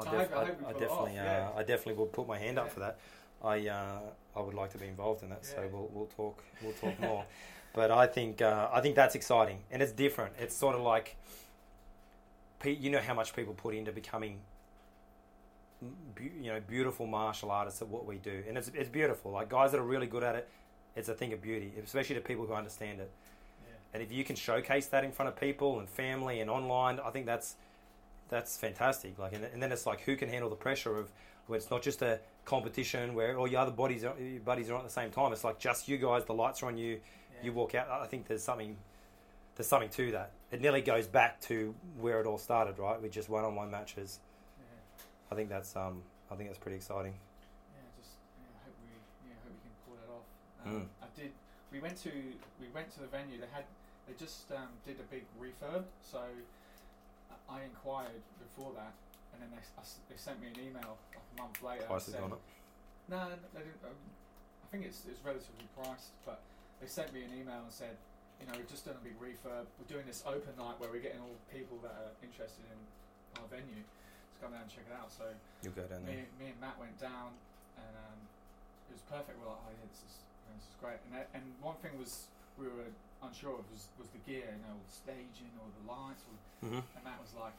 I, def- I I, I definitely, yeah. uh, I definitely will put my hand up for that. I uh, I would like to be involved in that, so we'll we'll talk we'll talk more. But I think uh, I think that's exciting, and it's different. It's sort of like, you know how much people put into becoming, you know, beautiful martial artists at what we do, and it's it's beautiful. Like guys that are really good at it, it's a thing of beauty, especially to people who understand it. Yeah. And if you can showcase that in front of people and family and online, I think that's that's fantastic. Like, and, and then it's like who can handle the pressure of where it's not just a competition where all your other buddies are, your buddies are on at the same time. It's like just you guys. The lights are on you. Yeah. You walk out. I think there's something there's something to that. It nearly goes back to where it all started, right? With just one-on-one matches. Yeah. I think that's um I think that's pretty exciting. Yeah, just yeah, hope we yeah hope we can pull that off. Mm. Um, I did. We went to we went to the venue. They had they just um, did a big refurb. So I- inquired before that, and then they, s- I s- they sent me an email like a month later. Price has saying- gone up. No, no, they didn't. Um, I think it's it's relatively priced, but they sent me an email and said, you know, we've just done a big refurb. We're doing this open night where we're getting all people that are interested in our venue to come down and check it out. So You'll go down there. me, me and Matt went down, and um, it was perfect. We're like, oh yeah, this is, you know, this is great. And that- and one thing was we were unsure of was, was the gear, you know, the staging or the lights. Or, hmm and Matt was like,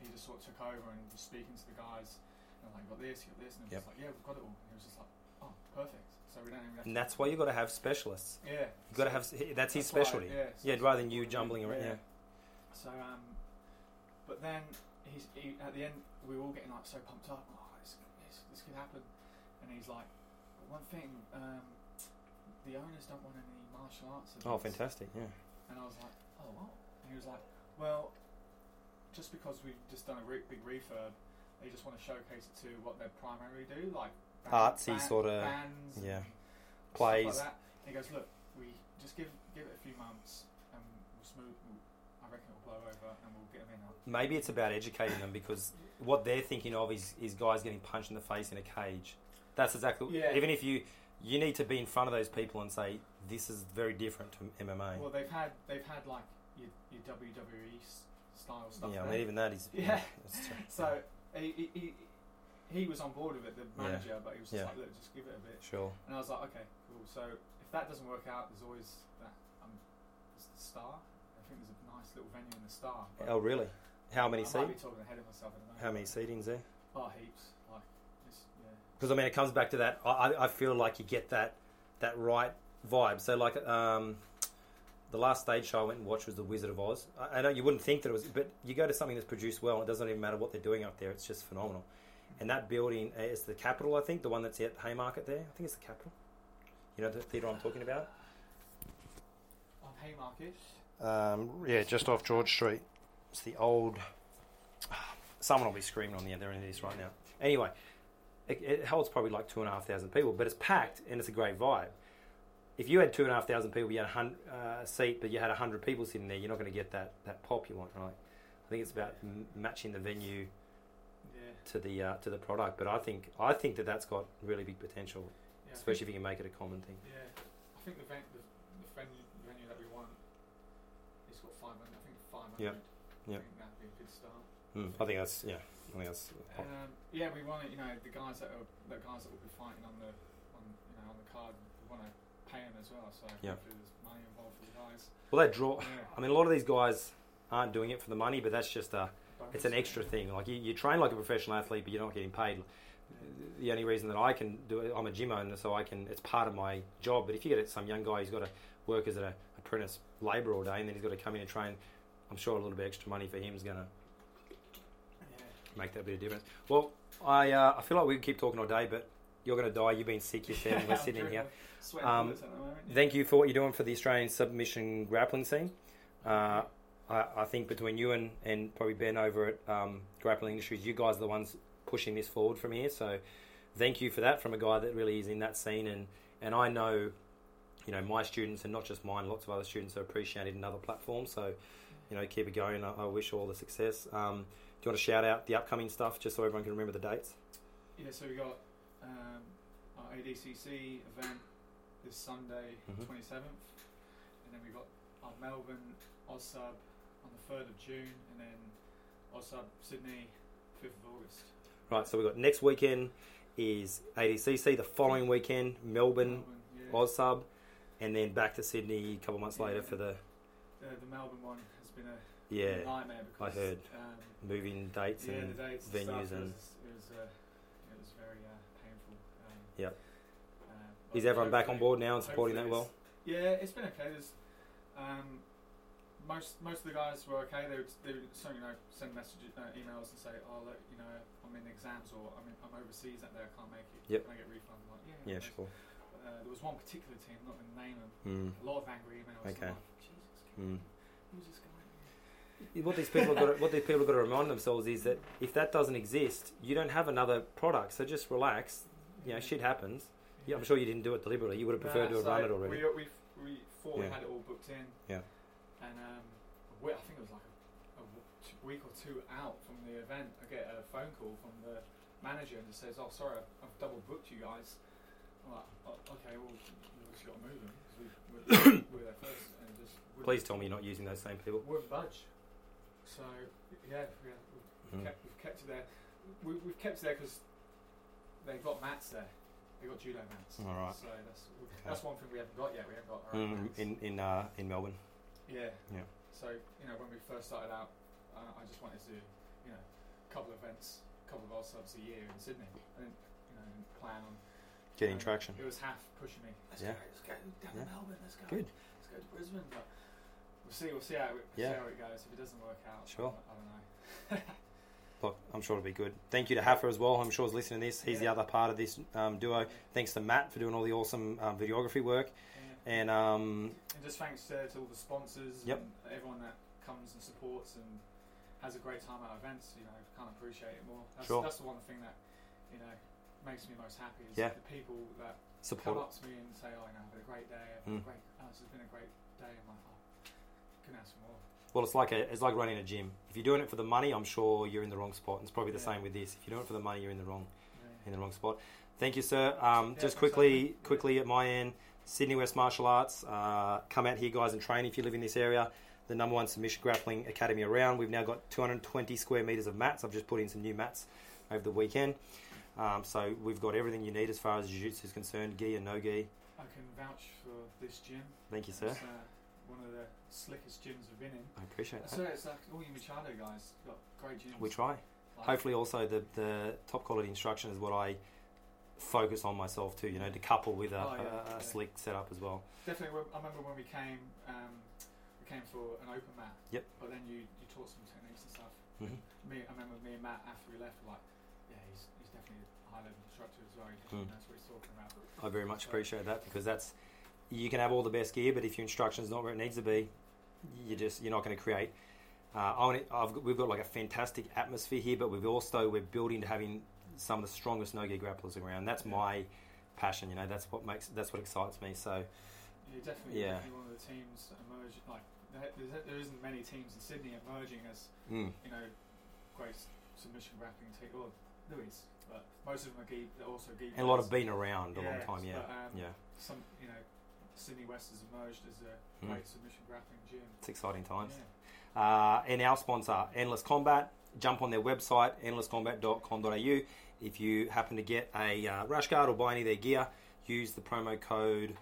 he just sort of took over and was speaking to the guys. And like, got this, you got this, and it was like, yeah, we've got it all. And he was just like, oh, perfect. So we don't even have And to. that's why you've got to have specialists. yeah. You got to have that's his that's why- specialty. yeah, so Yeah, rather than you what we do, jumbling around. Yeah. So um, but then he's he, at the end we were all getting like so pumped up. Oh, this, this, this could happen. And he's like, one thing, um, the owners don't want any martial arts. Oh, fantastic! Yeah. And I was like, oh, what? And he was like, well, just because we've just done a re- big refurb, they just want to showcase it to what they primarily do, like Artsy sorta, bands, yeah. and stuff Plays. Like he goes, look, we just give give it a few months, and we'll smooth. We'll, I reckon it'll blow over, and we'll get them in. Maybe it's about educating them because what they're thinking of is, is guys getting punched in the face in a cage. That's exactly. Yeah. Even if you you need to be in front of those people and say this is very different to MMA. Well, they've had they've had like your, your WWE style stuff. yeah, I mean even that is. Yeah. true. So he, he, he, he was on board with it, the Yeah. manager, but he was just Yeah. like, look, just give it a bit. Sure. And I was like, okay, cool. So if that doesn't work out, there's always that. Um, it's the Star. I think there's a nice little venue in the Star. Oh, really? How many seats? I might be talking ahead of myself at the moment. How many seatings there? Oh, heaps. Like, yeah. Because I mean, it comes back to that. I, I- I feel like you get that that right vibe. So like, um, the last stage show I went and watched was The Wizard of Oz. I, I know you wouldn't think that it was, but you go to something that's produced well. It doesn't even matter what they're doing up there. It's just phenomenal. And that building uh, is the Capitol, I think, the one that's at Haymarket there. I think it's the Capitol. You know the theatre I'm talking about. On Haymarket. Um, yeah, just off George Street. It's the old. Someone will be screaming on the other end of this right now. Anyway, it, it holds probably like two and a half thousand people, but it's packed and it's a great vibe. If you had two and a half thousand people, you had a hun- uh, seat, but you had a hundred people sitting there, you're not going to get that, that pop you want, right? I think it's about m- matching the venue Yeah. to the uh, to the product, but I think I think that that's got really big potential, yeah especially if you can make it a common thing. yeah. I think the, ven- the, the venue, venue that we want, it's got 500. I think 500. Yep. Yep. I think that'd be a good start. Mm, I think that's yeah. I think that's Um, yeah, we want it. You know, the guys that are the guys that will be fighting on the on you know on the card, we want to pay them as well. So Yeah. there's money involved for the guys. well. That draw. Yeah. I mean, a lot of these guys aren't doing it for the money, but that's just a Bonus. it's an extra thing. Like you, you train like a professional athlete, but you're not getting paid. The only reason that I can do it, I'm a gym owner, so I can. It's part of my job. But if you get it some young guy who's got to work as an apprentice labourer all day, and then he's got to come in and train, I'm sure a little bit extra money for him is going to. Make that bit of difference. Well, I uh, I feel like we could keep talking all day, but you're going to die. You've been sick. You're saying we're sitting in here. Um, bullets at the moment. Yeah. Thank you for what you're doing for the Australian submission grappling scene. Uh, I, I think between you and, and probably Ben over at um, Grappling Industries, you guys are the ones pushing this forward from here. So thank you for that from a guy that really is in that scene. And, and I know, you know, my students and not just mine, lots of other students are appreciated in other platforms. So, you know, keep it going. I, I wish all the success. Um, you want to shout out the upcoming stuff just so everyone can remember the dates? Yeah, so we got um, our ADCC event this Sunday, Mhm. 27th, and then we've got our Melbourne OzSub on the 3rd of June, and then OzSub Sydney 5th of August. Right, so we've got next weekend is ADCC, the following weekend, Melbourne, yeah. OzSub, and then back to Sydney a couple months later for the Uh, the Melbourne one has been a yeah nightmare because heard. Um, moving dates yeah, and the dates venues and, was, it was uh, it was very uh, painful. Um, Yep. um, is everyone back on board now and supporting that well? Yeah, it's been okay. There's um, most most of the guys were okay. They would, they would so, you know send messages, uh, emails and say, "Oh, look, you know, I'm in exams or I'm, in, I'm overseas that day. I can't make it. Yep. Can I get refund?" I'm like, yeah, Yeah, sure. worries." Uh, there was one particular team, not going to name them. Mm. A lot of angry emails. Okay. Like, Jesus, Mm. who's this guy? What these people have got, to, what these people have got to remind themselves is that if that doesn't exist, you don't have another product. So just relax. You know, shit happens. Yeah, I'm sure you didn't do it deliberately. You would have preferred to have so run it already. We, we, we thought we had it all booked in. Yeah. And um, a I think it was like a week or two out from the event, I get a phone call from the manager and just says, "Oh, sorry, I've, double booked you guys." I'm like, oh, "Okay, well, you just got to move them because we, we're, we're there first and just Please tell me you're not using those same people. wouldn't budge." So yeah, yeah we've, Mm. kept, we've kept it there. We, we've kept it there because they've got mats there. They've got judo mats. All right. So that's that's one thing we haven't got yet. We haven't got our own Mm, in in uh, in Melbourne. yeah. Yeah. So you know when we first started out, uh, I just wanted to do you know a couple of events, a couple of OzSubs a year in Sydney. I didn't you know plan on Getting um, traction. It was half pushing me. Let's Yeah. go. Let's go down Yeah. to Melbourne. Let's go. Good. Let's go to Brisbane. But we'll see. We'll see how it, Yeah. see how it goes. If it doesn't work out, Sure. I don't know. Look, I'm sure it'll be good. Thank you to Haffer as well. I'm sure he's listening to this. He's the other part of this um, duo. Thanks to Matt for doing all the awesome um, videography work. Yeah. And um, And just thanks to, to all the sponsors Yep. and everyone that comes and supports and has a great time at events. You know, can't appreciate it more. That's, Sure. that's the one thing that you know makes me most happy is Yeah. the people that support. come up to me and say, "Oh, you know, I've had a great day. I've Mm. a great. Oh, this has been a great day." in my like, "Oh, couldn't ask more." Well, it's like a, it's like running a gym. If you're doing it for the money, I'm sure you're in the wrong spot. It's probably the Yeah. same with this. If you're doing it for the money, you're in the wrong in the wrong spot. Thank you, sir. Um, Yeah, just quickly, quickly at my end, Sydney West Martial Arts. Uh, come out here, guys, and train if you live in this area. The number one submission grappling academy around. We've now got 220 square meters of mats. I've just put in some new mats over the weekend. Um, so we've got everything you need as far as jiu-jitsu is concerned, gi and no gi. I can vouch for this gym. Thank you, sir. One of the slickest gyms we've been in. I appreciate that. so it's like all you Machado guys got great gyms. We try. Like, Hopefully, also the the top quality instruction is what I focus on myself too. You know, to couple with a, Oh, yeah, a, a yeah. slick setup as well. Definitely. I remember when we came, um, we came for an open mat. Yep. But then you, you taught some techniques and stuff. Mhm. Me, I remember me and Matt after we left were like, yeah, he's, he's definitely a high level instructor as well. He Mm. knows what he's talking about. I very much appreciate that because that's you can have all the best gear, but if your instruction's not where it needs to be, you just you're not going to create. Uh, I I've, got- we've got like a fantastic atmosphere here, but we've also we're building to having some of the strongest no gi grapplers around. That's Yeah. my passion. You know, that's what makes that's what excites me. So You're definitely, Yeah. definitely one of the teams that emerge. Like there, isn't many teams in Sydney emerging as mm, you know great submission grappling team. Well, Louis, but most of them are. Also gi. and a lot of being around a long time. Yeah, but, um, yeah, Some you know, Sydney West has emerged as a Mm. great submission grappling gym. it's exciting times. Yeah. Uh, and our sponsor, Endless Combat. Jump on their website, endlesscombat.com.au. If you happen to get a uh, rash guard or buy any of their gear, use the promo code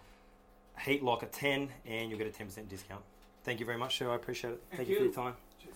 HeatLocker10 and you'll get a 10% discount. Thank you very much, sir. I appreciate it. Thank, Thank you for your time.